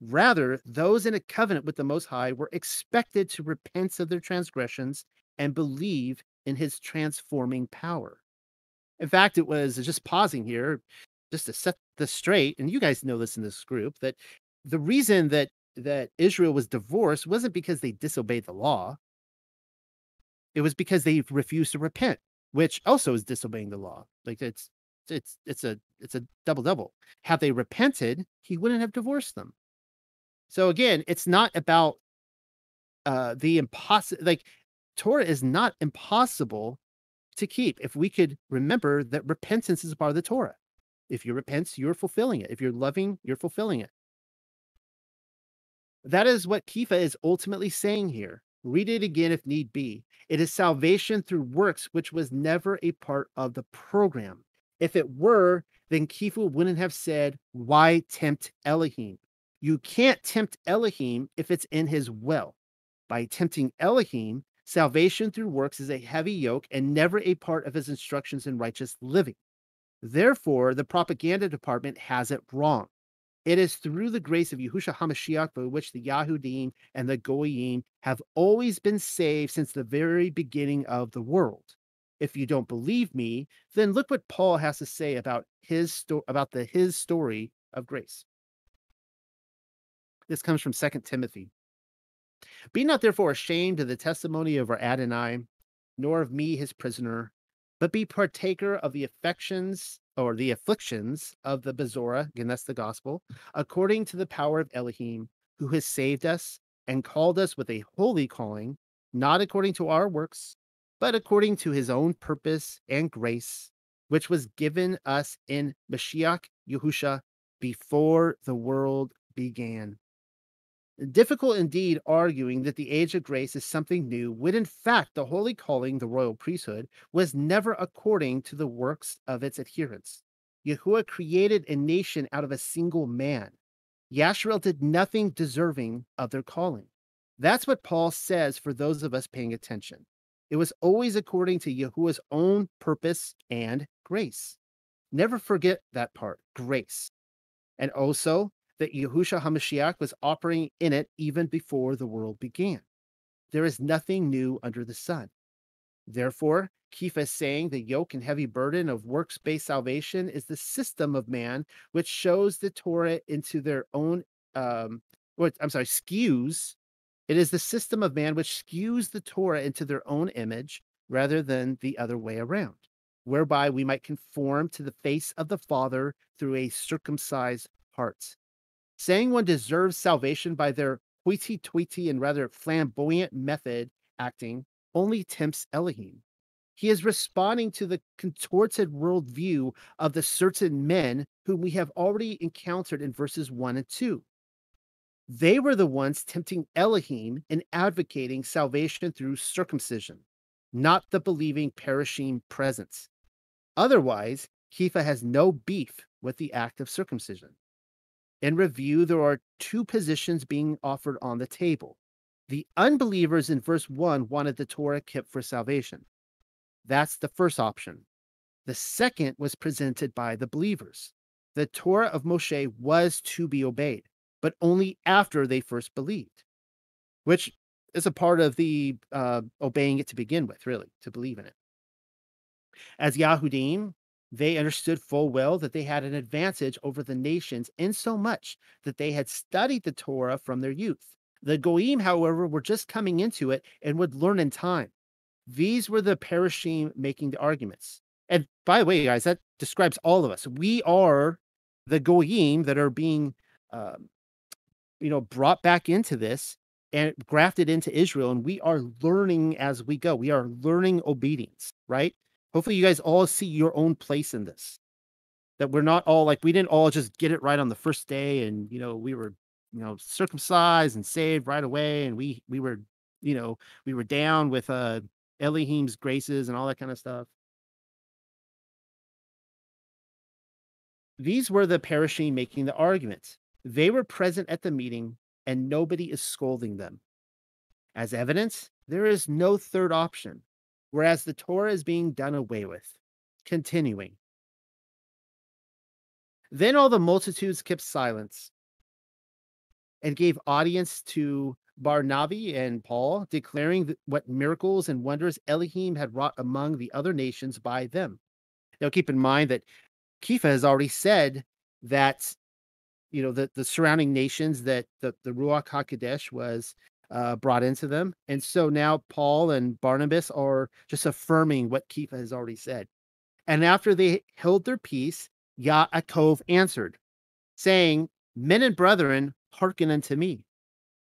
Rather, those in a covenant with the Most High were expected to repent of their transgressions and believe in his transforming power. In fact, it was just pausing here just to set this straight, and you guys know this in this group that the reason that that Israel was divorced wasn't because they disobeyed the law. It was because they refused to repent, which also is disobeying the law. Like it's it's it's a it's a double double. Had they repented, he wouldn't have divorced them. So again, it's not about uh the impossible like Torah is not impossible to keep if we could remember that repentance is part of the Torah. If you repent, you're fulfilling it. If you're loving, you're fulfilling it. That is what Kefa is ultimately saying here. Read it again if need be. It is salvation through works, which was never a part of the program. If it were, then Kepha wouldn't have said, Why tempt Elohim? You can't tempt Elohim if it's in his will. By tempting Elohim, salvation through works is a heavy yoke and never a part of his instructions in righteous living. Therefore, the propaganda department has it wrong. It is through the grace of Yahushua HaMashiach by which the Yahudim and the Goyim have always been saved since the very beginning of the world. If you don't believe me, then look what Paul has to say about his sto- about the his story of grace. This comes from Second Timothy. Be not therefore ashamed of the testimony of our Adonai, nor of me his prisoner, but be partaker of the affections or the afflictions of the Bezorah, again, that's the gospel, according to the power of Elohim, who has saved us and called us with a holy calling, not according to our works, but according to his own purpose and grace, which was given us in Mashiach Yehusha before the world began. Difficult indeed arguing that the age of grace is something new, when in fact the holy calling, the royal priesthood, was never according to the works of its adherents. Yahuwah created a nation out of a single man. Yasharel did nothing deserving of their calling. That's what Paul says for those of us paying attention. It was always according to Yahuwah's own purpose and grace. Never forget that part grace. And also, that Yahushua HaMashiach was operating in it even before the world began. There is nothing new under the sun. Therefore, Kefa is saying the yoke and heavy burden of works based salvation is the system of man which shows the Torah into their own, um, or, I'm sorry, skews. It is the system of man which skews the Torah into their own image rather than the other way around, whereby we might conform to the face of the Father through a circumcised heart. Saying one deserves salvation by their hoity toity and rather flamboyant method acting only tempts Elohim. He is responding to the contorted worldview of the certain men whom we have already encountered in verses 1 and 2. They were the ones tempting Elohim and advocating salvation through circumcision, not the believing perishing presence. Otherwise, Kefa has no beef with the act of circumcision. In review, there are two positions being offered on the table. The unbelievers in verse 1 wanted the Torah kept for salvation. That's the first option. The second was presented by the believers. The Torah of Moshe was to be obeyed, but only after they first believed, which is a part of the uh, obeying it to begin with, really, to believe in it. As Yahudim, they understood full well that they had an advantage over the nations in so much that they had studied the Torah from their youth. The Goyim, however, were just coming into it and would learn in time. These were the Perishim making the arguments. And by the way, guys, that describes all of us. We are the Goyim that are being, um, you know, brought back into this and grafted into Israel, and we are learning as we go. We are learning obedience, right? Hopefully, you guys all see your own place in this. That we're not all like we didn't all just get it right on the first day, and you know we were, you know, circumcised and saved right away, and we we were, you know, we were down with uh Elohim's graces and all that kind of stuff. These were the Parashim making the arguments. They were present at the meeting, and nobody is scolding them. As evidence, there is no third option, whereas the Torah is being done away with. Continuing. Then all the multitudes kept silence and gave audience to Barnabi and Paul, declaring what miracles and wonders Elohim had wrought among the other nations by them. Now, keep in mind that Kepha has already said that you know the the surrounding nations that the, the Ruach Hakodesh was uh, brought into them, and so now Paul and Barnabas are just affirming what Kepha has already said. And after they held their peace, Yaakov answered, saying, "Men and brethren, hearken unto me."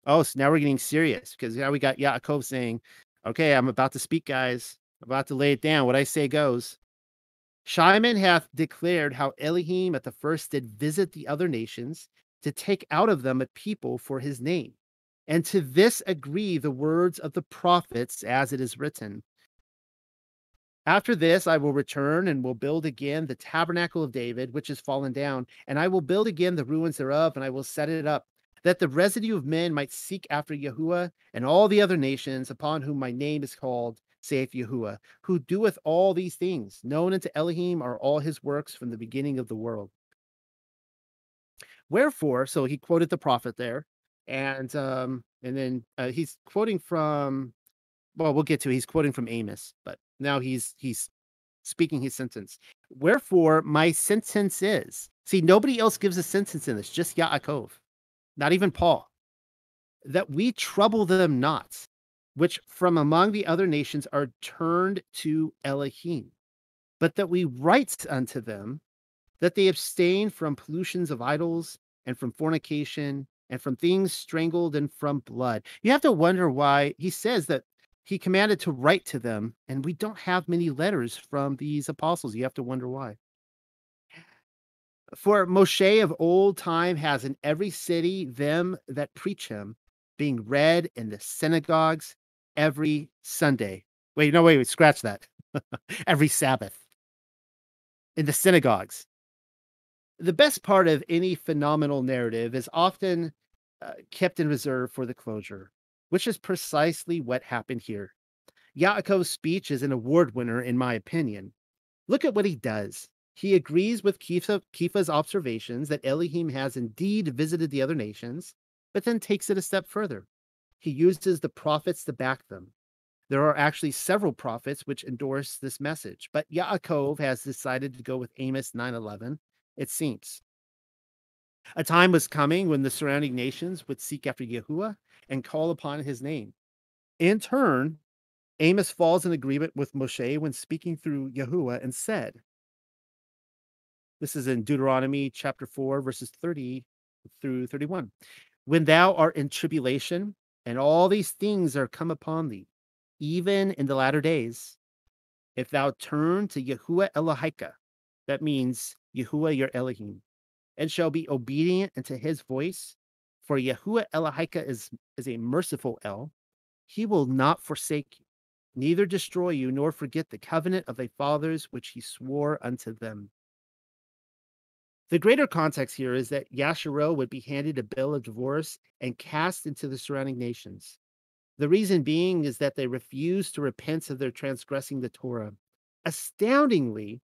Oh, so now we're getting serious because now we got Yaakov saying, "Okay, I'm about to speak, guys. I'm about to lay it down. What I say goes." Shimon hath declared how Elohim at the first did visit the other nations to take out of them a people for his name. And to this agree the words of the prophets as it is written. After this, I will return and will build again the tabernacle of David, which is fallen down, and I will build again the ruins thereof, and I will set it up, that the residue of men might seek after Yahuwah and all the other nations upon whom my name is called, saith Yahuwah, who doeth all these things. Known unto Elohim are all his works from the beginning of the world. Wherefore, so he quoted the prophet there, and um, and then uh, he's quoting from, well, we'll get to. It. He's quoting from Amos, but now he's he's speaking his sentence. Wherefore, my sentence is. See, nobody else gives a sentence in this, just Yaakov, not even Paul. That we trouble them not, which from among the other nations are turned to Elohim, but that we write unto them that they abstain from pollutions of idols and from fornication and from things strangled and from blood. You have to wonder why he says that he commanded to write to them, and we don't have many letters from these apostles. You have to wonder why. For Moshe of old time has in every city them that preach him, being read in the synagogues every Sunday. Wait, no, wait, wait scratch that. [LAUGHS] every Sabbath in the synagogues. The best part of any phenomenal narrative is often uh, kept in reserve for the closure, which is precisely what happened here. Yaakov's speech is an award winner, in my opinion. Look at what he does. He agrees with Kepha, Kepha's observations that Elohim has indeed visited the other nations, but then takes it a step further he uses the prophets to back them. There are actually several prophets which endorse this message, but Yaakov has decided to go with Amos 9:11. It seems a time was coming when the surrounding nations would seek after Yahuwah and call upon his name. In turn, Amos falls in agreement with Moshe when speaking through Yahuwah and said, This is in Deuteronomy chapter 4, verses 30 through 31. When thou art in tribulation, and all these things are come upon thee, even in the latter days. If thou turn to Yahuwah Elohika, that means Yahuwah your Elohim, and shall be obedient unto his voice, for Yahuwah Elohika is, is a merciful El, he will not forsake you, neither destroy you, nor forget the covenant of thy fathers which he swore unto them. The greater context here is that Yasharel would be handed a bill of divorce and cast into the surrounding nations. The reason being is that they refused to repent of their transgressing the Torah. Astoundingly,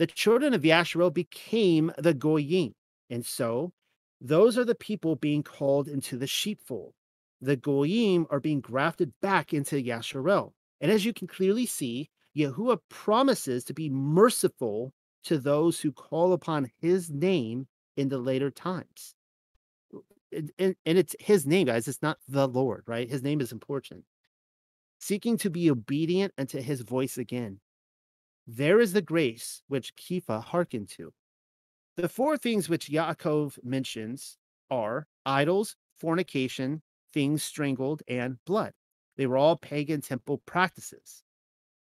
the children of Yasharel became the Goyim. And so those are the people being called into the sheepfold. The Goyim are being grafted back into Yasharel. And as you can clearly see, Yahuwah promises to be merciful to those who call upon his name in the later times. And, it's his name, guys. It's not the Lord, right? His name is important. Seeking to be obedient unto his voice again. There is the grace which Kepha hearkened to. The four things which Yaakov mentions are idols, fornication, things strangled, and blood. They were all pagan temple practices.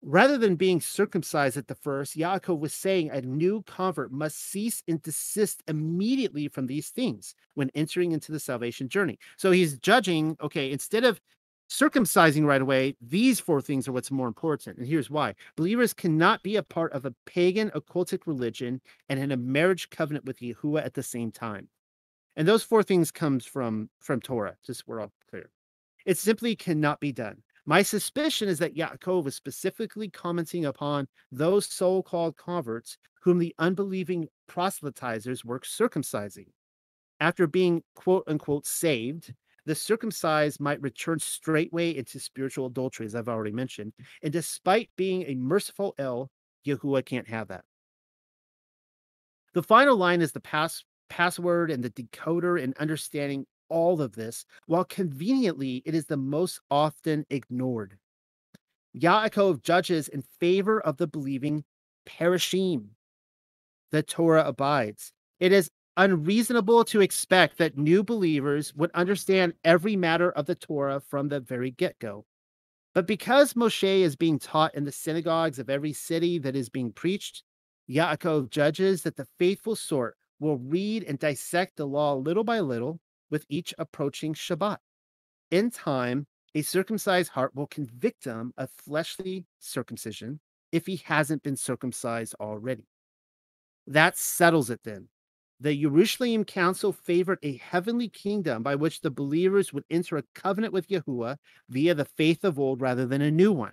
Rather than being circumcised at the first, Yaakov was saying a new convert must cease and desist immediately from these things when entering into the salvation journey. So he's judging, okay, instead of circumcising right away, these four things are what's more important. And here's why believers cannot be a part of a pagan occultic religion and in a marriage covenant with Yahuwah at the same time. And those four things comes from from Torah, just we're all clear. It simply cannot be done. My suspicion is that Yaakov is specifically commenting upon those so called converts whom the unbelieving proselytizers were circumcising. After being quote unquote saved, the circumcised might return straightway into spiritual adultery, as I've already mentioned. And despite being a merciful El, Yahuwah can't have that. The final line is the pass, password and the decoder and understanding all of this, while conveniently it is the most often ignored. Yaakov judges in favor of the believing perishim. The Torah abides. It is unreasonable to expect that new believers would understand every matter of the Torah from the very get go. But because Moshe is being taught in the synagogues of every city that is being preached, Yaakov judges that the faithful sort will read and dissect the law little by little with each approaching Shabbat. In time, a circumcised heart will convict him of fleshly circumcision if he hasn't been circumcised already. That settles it then. The Jerusalem Council favored a heavenly kingdom by which the believers would enter a covenant with Yahuwah via the faith of old rather than a new one.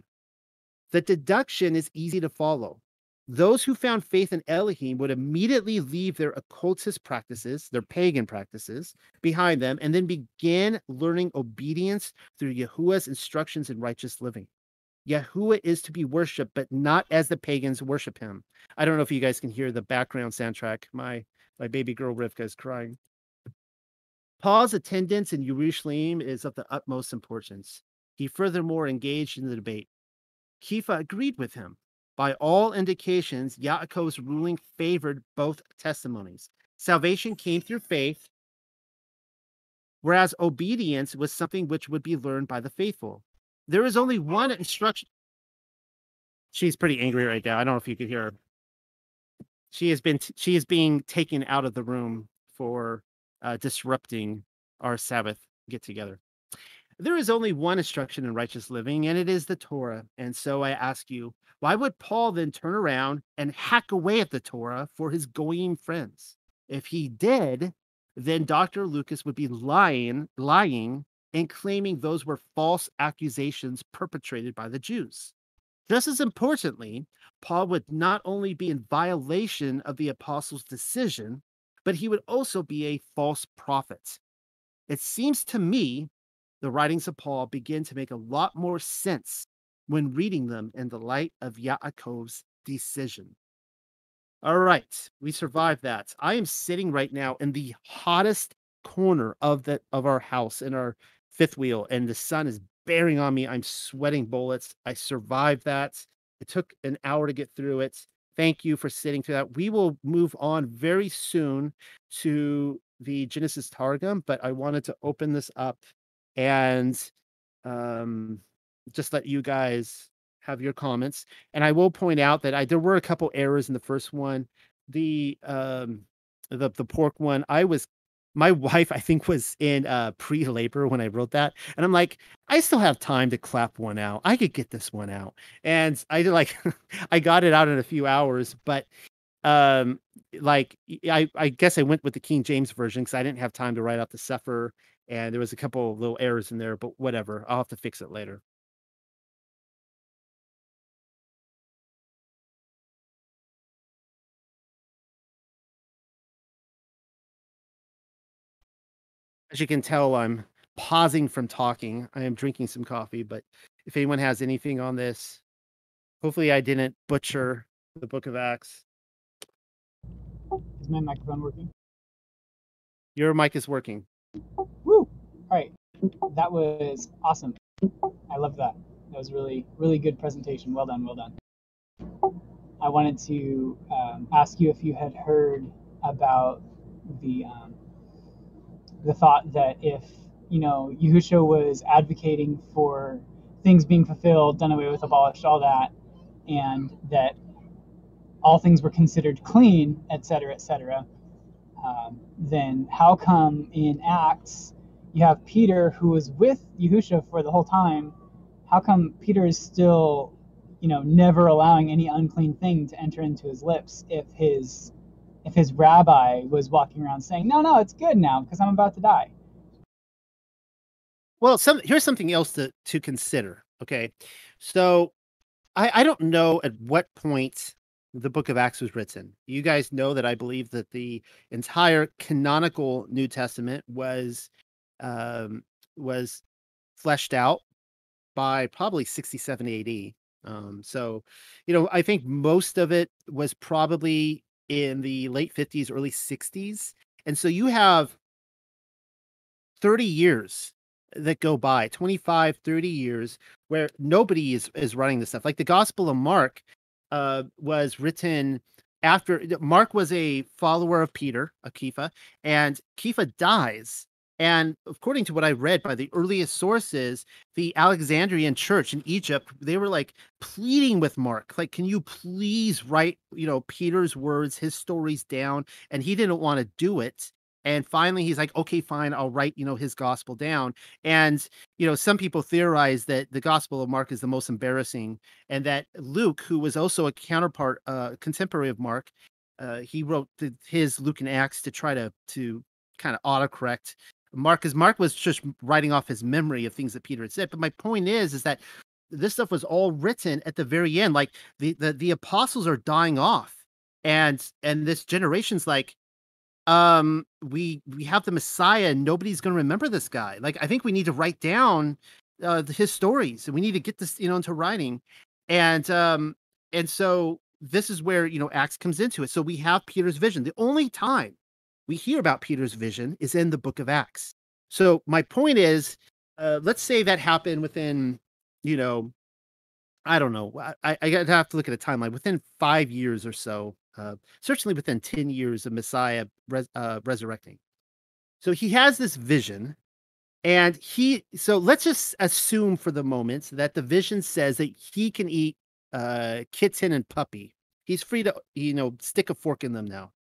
The deduction is easy to follow. Those who found faith in Elohim would immediately leave their occultist practices, their pagan practices, behind them, and then begin learning obedience through Yahuwah's instructions in righteous living. Yahuwah is to be worshipped, but not as the pagans worship him. I don't know if you guys can hear the background soundtrack. My my baby girl Rivka is crying. Paul's attendance in Jerusalem is of the utmost importance. He furthermore engaged in the debate. Kepha agreed with him. By all indications, Yaakov's ruling favored both testimonies. Salvation came through faith, whereas obedience was something which would be learned by the faithful. There is only one instruction. She's pretty angry right now. I don't know if you could hear her she has been t- she is being taken out of the room for uh, disrupting our Sabbath get together. There is only one instruction in righteous living, and it is the Torah. And so I ask you, why would Paul then turn around and hack away at the Torah for his goyim friends? If he did, then Dr. Lucas would be lying, lying, and claiming those were false accusations perpetrated by the Jews. Just as importantly, Paul would not only be in violation of the apostles' decision, but he would also be a false prophet. It seems to me the writings of Paul begin to make a lot more sense when reading them in the light of Yaakov's decision. All right, we survived that. I am sitting right now in the hottest corner of the of our house in our fifth wheel, and the sun is bearing on me. I'm sweating bullets. I survived that. It took an hour to get through it. Thank you for sitting through that. We will move on very soon to the Genesis Targum, but I wanted to open this up and um, just let you guys have your comments. And I will point out that I there were a couple errors in the first one. The um, the the pork one, I was my wife i think was in uh pre-labor when i wrote that and i'm like i still have time to clap one out. I could get this one out. And i like [LAUGHS] i got it out in a few hours but um like i i guess i went with the king james version because i didn't have time to write out the Sefer and there was a couple little errors in there but whatever i'll have to fix it later As you can tell, I'm pausing from talking. I am drinking some coffee, but if anyone has anything on this, hopefully I didn't butcher the Book of Acts. Is my microphone working? Your mic is working. Woo! All right. That was awesome. I love that. That was really, really good presentation. Well done, well done. I wanted to um, ask you if you had heard about the um, the thought that if you know, Yahusha was advocating for things being fulfilled, done away with, abolished, all that, and that all things were considered clean, etc., etc., um, then how come in Acts you have Peter who was with Yahusha for the whole time? How come Peter is still, you know, never allowing any unclean thing to enter into his lips if his if his rabbi was walking around saying, "No, no, it's good now because I'm about to die." Well, some here's something else to to consider. Okay, so I I don't know at what point the book of Acts was written. You guys know that I believe that the entire canonical New Testament was um, was fleshed out by probably 67 AD. Um, so, you know, I think most of it was probably in the late 50s, early 60s. And so you have 30 years that go by 25 30 years where nobody is is running this stuff like the gospel of mark uh, was written after Mark was a follower of Peter, Kepha, and Kepha dies. And according to what I read by the earliest sources, the Alexandrian church in Egypt, they were like pleading with Mark, like, can you please write, you know, Peter's words, his stories down? And he didn't want to do it and finally he's like okay fine i'll write you know his gospel down and you know some people theorize that the gospel of mark is the most embarrassing and that luke who was also a counterpart uh contemporary of mark uh he wrote the, his luke and acts to try to to kind of autocorrect mark because mark was just writing off his memory of things that peter had said but my point is is that this stuff was all written at the very end like the the, the apostles are dying off and and this generation's like um we we have the messiah and nobody's going to remember this guy. Like i think we need to write down uh his stories and we need to get this you know into writing. And um and so this is where you know acts comes into it. So we have peter's vision. The only time we hear about peter's vision is in the book of acts so my point is uh let's say that happened within you know i don't know i i have to look at a timeline within five years or so uh, certainly within 10 years of Messiah res- uh, resurrecting. So he has this vision, and he, so let's just assume for the moment that the vision says that he can eat uh, kitten and puppy. He's free to, you know, stick a fork in them now.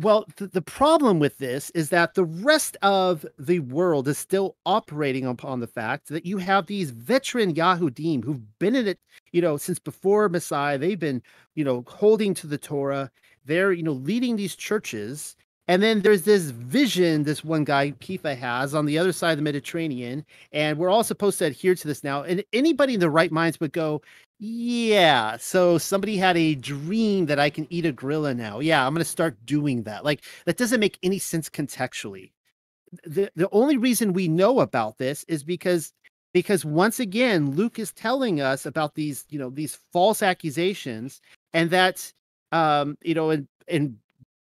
Well, th- the problem with this is that the rest of the world is still operating upon the fact that you have these veteran Yahudim who've been in it, you know, since before Messiah. They've been, you know, holding to the Torah. They're, you know, leading these churches. And then there's this vision this one guy, Kepha, has on the other side of the Mediterranean. And we're all supposed to adhere to this now. And anybody in their right minds would go, yeah. So somebody had a dream that I can eat a gorilla now. Yeah, I'm going to start doing that. Like that doesn't make any sense contextually. The the only reason we know about this is because because once again Luke is telling us about these, you know, these false accusations and that um, you know, and and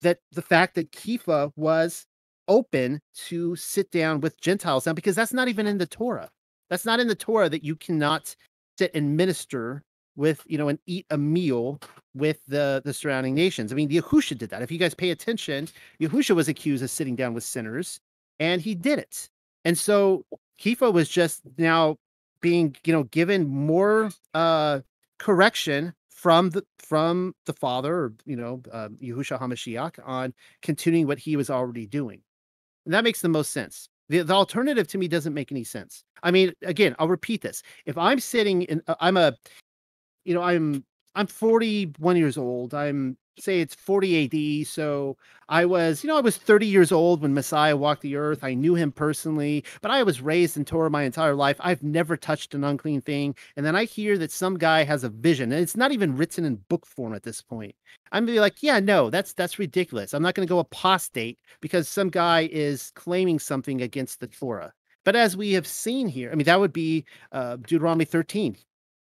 that the fact that Kepha was open to sit down with Gentiles now because that's not even in the Torah. That's not in the Torah that you cannot sit and minister with you know and eat a meal with the the surrounding nations. I mean, Yahusha did that. If you guys pay attention, Yahusha was accused of sitting down with sinners, and he did it. And so Kepha was just now being you know given more uh correction from the from the father or you know uh, Yahusha Hamashiach on continuing what he was already doing. And that makes the most sense. The, the alternative to me doesn't make any sense. I mean, again, I'll repeat this. If I'm sitting in, uh, I'm a, you know, I'm I'm 41 years old. I'm say it's 40 AD. So I was, you know, I was 30 years old when Messiah walked the earth. I knew him personally, but I was raised in Torah my entire life. I've never touched an unclean thing. And then I hear that some guy has a vision, and it's not even written in book form at this point. I'm gonna be like, yeah, no, that's that's ridiculous. I'm not gonna go apostate because some guy is claiming something against the Torah. But as we have seen here, I mean, that would be uh, Deuteronomy 13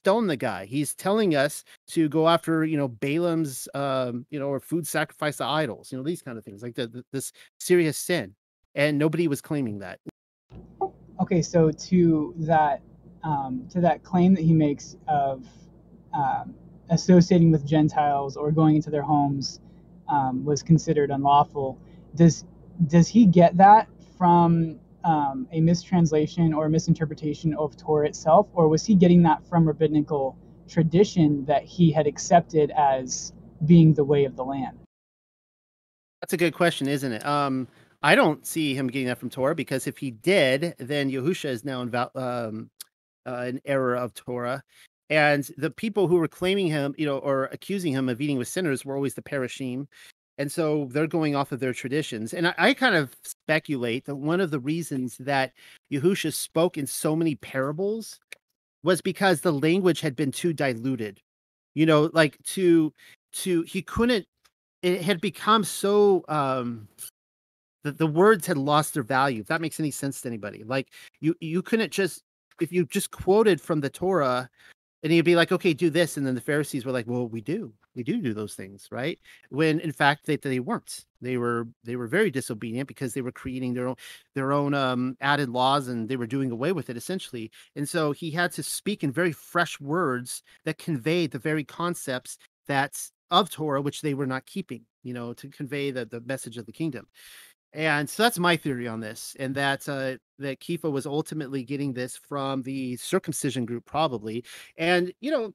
stone the guy. He's telling us to go after, you know, Balaam's, um, you know, or food sacrifice to idols, you know, these kind of things, like the, the, this serious sin. And nobody was claiming that. Okay, so to that, um, to that claim that he makes of um, associating with Gentiles or going into their homes um, was considered unlawful. Does does he get that from um, a mistranslation or misinterpretation of Torah itself, or was he getting that from rabbinical tradition that he had accepted as being the way of the land? That's a good question, isn't it? Um, I don't see him getting that from Torah because if he did, then Yahusha is now in um, uh, an error of Torah. And the people who were claiming him, you know, or accusing him of eating with sinners were always the Parashim. And so they're going off of their traditions. And I, I kind of speculate that one of the reasons that Yahusha spoke in so many parables was because the language had been too diluted. You know, like to to he couldn't it had become so um the, the words had lost their value if that makes any sense to anybody like you you couldn't just if you just quoted from the torah and he'd be like okay do this. And then the pharisees were like well we do. We do do those things right? When in fact they, they weren't. They were they were very disobedient because they were creating their own their own um, added laws and they were doing away with it essentially. And so he had to speak in very fresh words that conveyed the very concepts that of torah which they were not keeping you know to convey the, the message of the kingdom and so that's my theory on this, and that uh, that Kepha was ultimately getting this from the circumcision group, probably. And you know,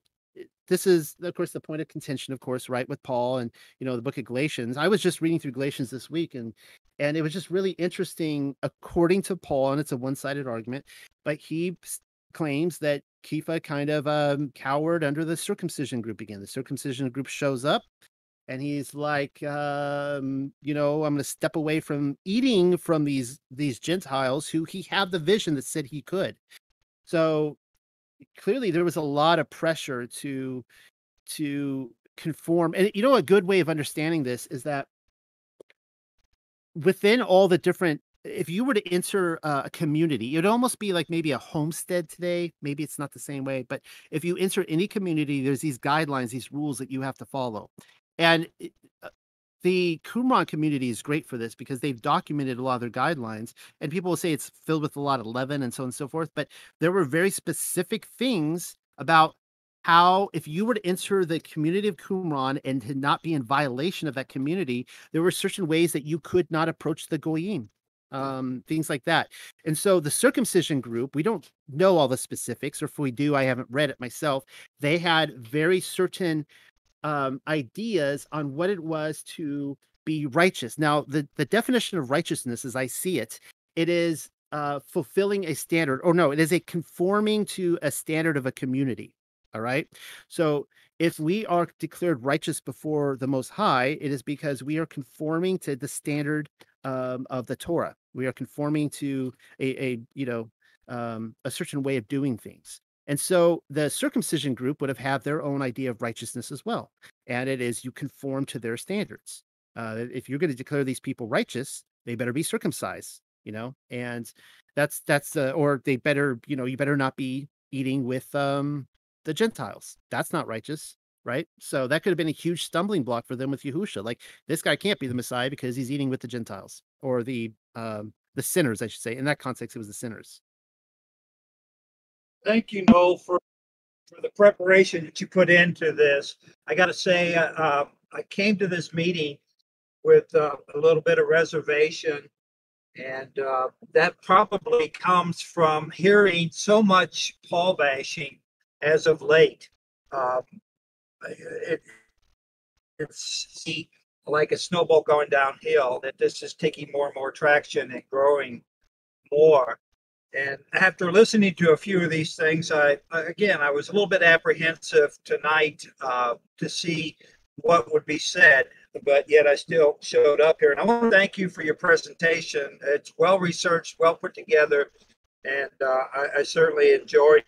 this is of course the point of contention, of course, right with Paul and you know the book of Galatians. I was just reading through Galatians this week, and and it was just really interesting, according to Paul, and it's a one-sided argument, but he claims that Kepha kind of um, cowered under the circumcision group again. The circumcision group shows up and he's like um, you know i'm going to step away from eating from these these gentiles who he had the vision that said he could. So clearly there was a lot of pressure to to conform and you know a good way of understanding this is that within all the different if you were to enter a community it'd almost be like maybe a homestead today maybe it's not the same way but if you enter any community there's these guidelines these rules that you have to follow and uh, the Qumran community is great for this because they've documented a lot of their guidelines. And people will say it's filled with a lot of leaven and so on and so forth. But there were very specific things about how, if you were to enter the community of Qumran and to not be in violation of that community, there were certain ways that you could not approach the Goyim um, things like that. And so the circumcision group, we don't know all the specifics, or if we do, I haven't read it myself. They had very certain um, ideas on what it was to be righteous. Now, the, the definition of righteousness, as I see it, it is uh, fulfilling a standard, or no, it is a conforming to a standard of a community. All right. So if we are declared righteous before the Most High, it is because we are conforming to the standard um, of the Torah. We are conforming to a, a you know um, a certain way of doing things. And so the circumcision group would have had their own idea of righteousness as well. And it is you conform to their standards. Uh, if you're going to declare these people righteous, they better be circumcised, you know, and that's, that's, uh, or they better, you know, you better not be eating with um, the Gentiles. That's not righteous, right? So that could have been a huge stumbling block for them with Yahusha. Like this guy can't be the Messiah because he's eating with the Gentiles or the, um, the sinners, I should say. In that context, it was the sinners thank you, Noel, for for the preparation that you put into this. I got to say, uh, uh, I came to this meeting with uh, a little bit of reservation, and uh, that probably comes from hearing so much Paul bashing as of late. Um, it, it's like a snowball going downhill. That this is taking more and more traction and growing more. And after listening to a few of these things, I again I was a little bit apprehensive tonight uh, to see what would be said, but yet I still showed up here. And I want to thank you for your presentation. It's well researched, well put together, and uh, I, I certainly enjoyed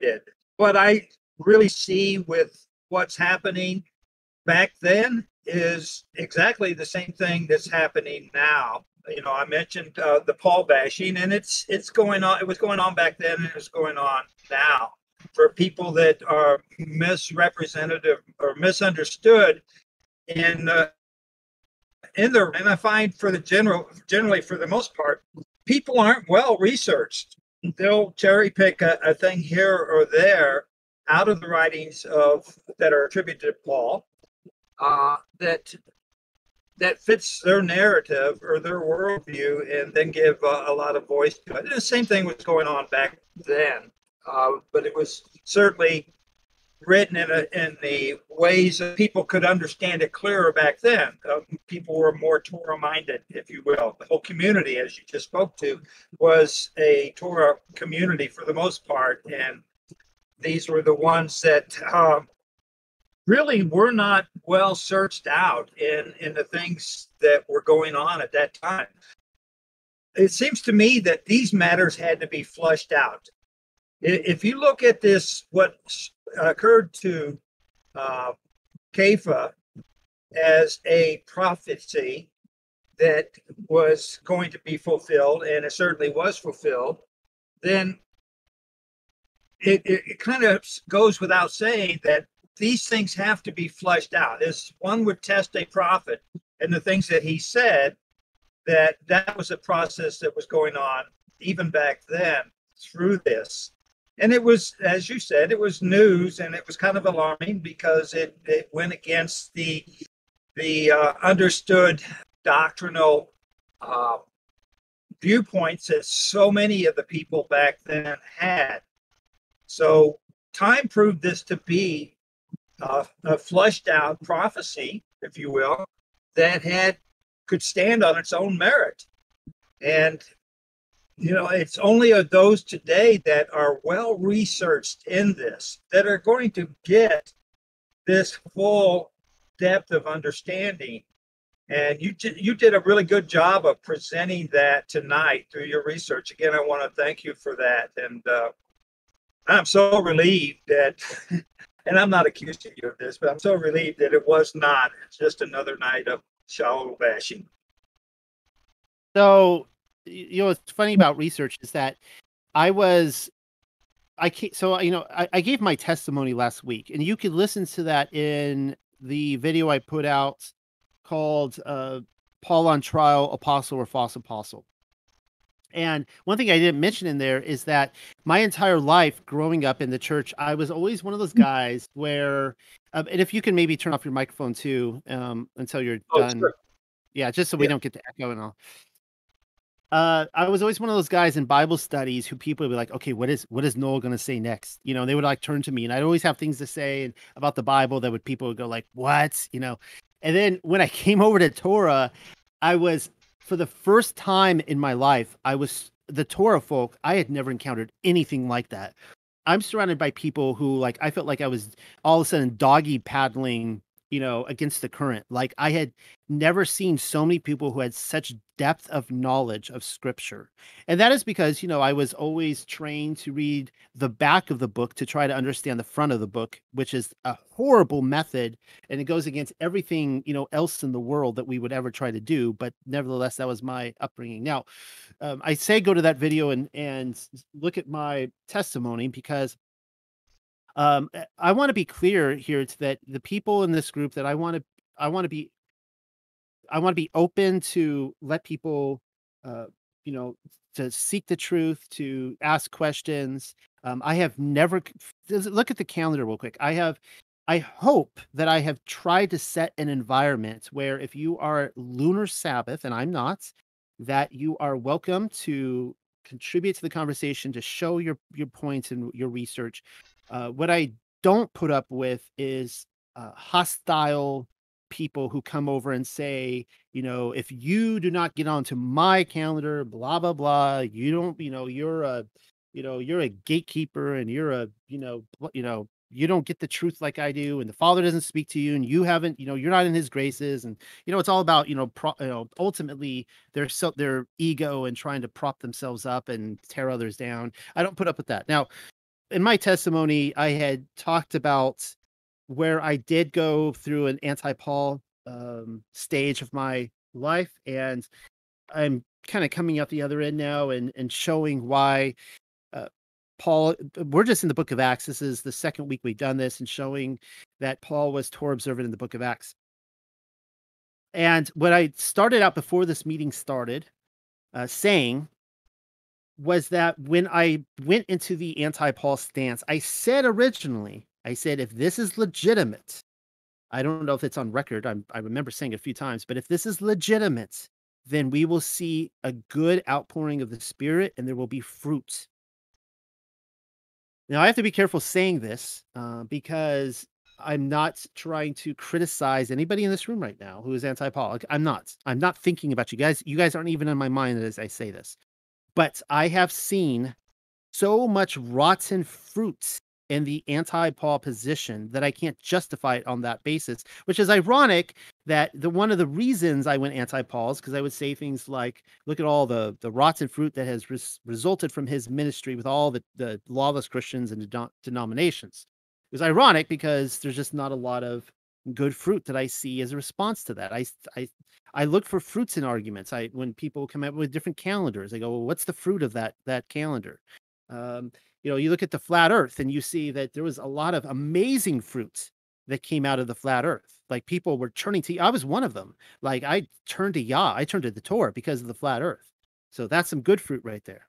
it. What I really see with what's happening back then is exactly the same thing that's happening now you know, I mentioned uh, the Paul bashing, and it's it's going on. It was going on back then, and it's going on now for people that are misrepresented or misunderstood in uh, in the. And I find for the general, generally for the most part, people aren't well researched. They'll cherry pick a, a thing here or there out of the writings of that are attributed to Paul uh, that that fits their narrative or their worldview, and then give uh, a lot of voice to it. And the same thing was going on back then, uh, but it was certainly written in, a, in the ways that people could understand it clearer back then. Uh, people were more Torah minded, if you will. The whole community, as you just spoke to, was a Torah community for the most part. And these were the ones that um, really were not well searched out in, in the things that were going on at that time. It seems to me that these matters had to be flushed out. If you look at this, what occurred to uh, Kepha as a prophecy that was going to be fulfilled, and it certainly was fulfilled, then it, it, it, kind of goes without saying that these things have to be flushed out. As one would test a prophet and the things that he said, that that was a process that was going on even back then through this and it was as you said it was news and it was kind of alarming because it, it went against the the uh, understood doctrinal uh, viewpoints that so many of the people back then had so time proved this to be uh, a flushed out prophecy if you will that had could stand on its own merit and you know, it's only of those today that are well researched in this that are going to get this full depth of understanding. And you you did a really good job of presenting that tonight through your research. Again, I want to thank you for that. And uh, I'm so relieved that, [LAUGHS] and I'm not accusing you of this, but I'm so relieved that it was not just another night of shallow bashing. So you know what's funny about research is that I was I can't, so you know I, I gave my testimony last week, and you could listen to that in the video I put out called uh, "Paul on Trial: Apostle or False Apostle." And one thing I didn't mention in there is that my entire life growing up in the church, I was always one of those mm. guys where, um, and if you can maybe turn off your microphone too um, until you're oh, done. Sure. Yeah, just so we don't get the echo and all uh, I was always one of those guys in Bible studies who people would be like, okay, what is what is Noel going to say next? You know, they would like turn to me, and I'd always have things to say and about the Bible that would people would go like, what? You know, and then when I [LAUGHS] came over to Torah, I was for the first time in my life, I was the Torah folk. I had never encountered anything like that. I'm surrounded by people who like I felt like I was all of a sudden doggy paddling you know, against the current. Like I had never seen so many people who had such depth of knowledge of scripture. And that is because, you know, I was always trained to read the back of the book to try to understand the front of the book, which is a horrible method and it goes against everything, you know, else in the world that we would ever try to do, but nevertheless that was my upbringing. Now, um, I say go to that video and and look at my testimony because um, eh, I want to be clear here that the people in this group that I want to I want to be I want to be open to let people uh, you know to seek the truth, to ask questions. Um, I have never look at the calendar real quick. I have I hope that I have tried to set an environment where if you are lunar Sabbath, and I'm not, that you are welcome to contribute to the conversation, to show your your points and your research, uh, what I don't put up with is uh, hostile people who come over and say, you know, if you do not get onto my calendar, blah blah blah, you don't, you know, you're a, you know, you're a gatekeeper and you're a, you know, you know, you don't get the truth like I do, and the Father doesn't speak to you, and you haven't, you know, you're not in His graces, and you know, it's all about, you know, pro, you know, ultimately their so their ego and trying to prop themselves up and tear others down. I don't put up with that. Now, in my testimony, I had talked about where I did go through an anti-Paul um, stage of my life, and I'm kind of coming out the other end now and and showing why uh, Paul. We're just in the Book of Acts. This is the second week we've done this, and showing that Paul was Torah observant in the Book of Acts. And what I started out before this meeting started, uh, saying was that when I went into the anti Paul stance, I said originally, I said, if this is legitimate, I don't know if it's on record. I'm, I remember saying it a few times, but if this is legitimate, then we will see a good outpouring of the Spirit and there will be fruit. Now, I have to be careful saying this uh, because I'm not trying to criticize anybody in this room right now who is anti-Paul. I'm not. I'm not thinking about you guys. You guys aren't even in my mind as I say this. But I have seen so much rotten fruit in the anti-Paul position that I can't justify it on that basis, which is ironic that the one of the reasons I went anti-Paul is because I would say things like, look at all the the rotten fruit that has res- resulted from his ministry with all the, the lawless Christians and de- denominations. It was ironic because there's just not a lot of good fruit that I see as a response to that. I I I look for fruits in arguments. I when people come up with different calendars, I go, well, what's the fruit of that that calendar? Um, you know, you look at the flat earth and you see that there was a lot of amazing fruits that came out of the flat earth. Like people were turning to I was one of them. Like I turned to Yah, I turned to the Torah because of the flat earth. So that's some good fruit right there.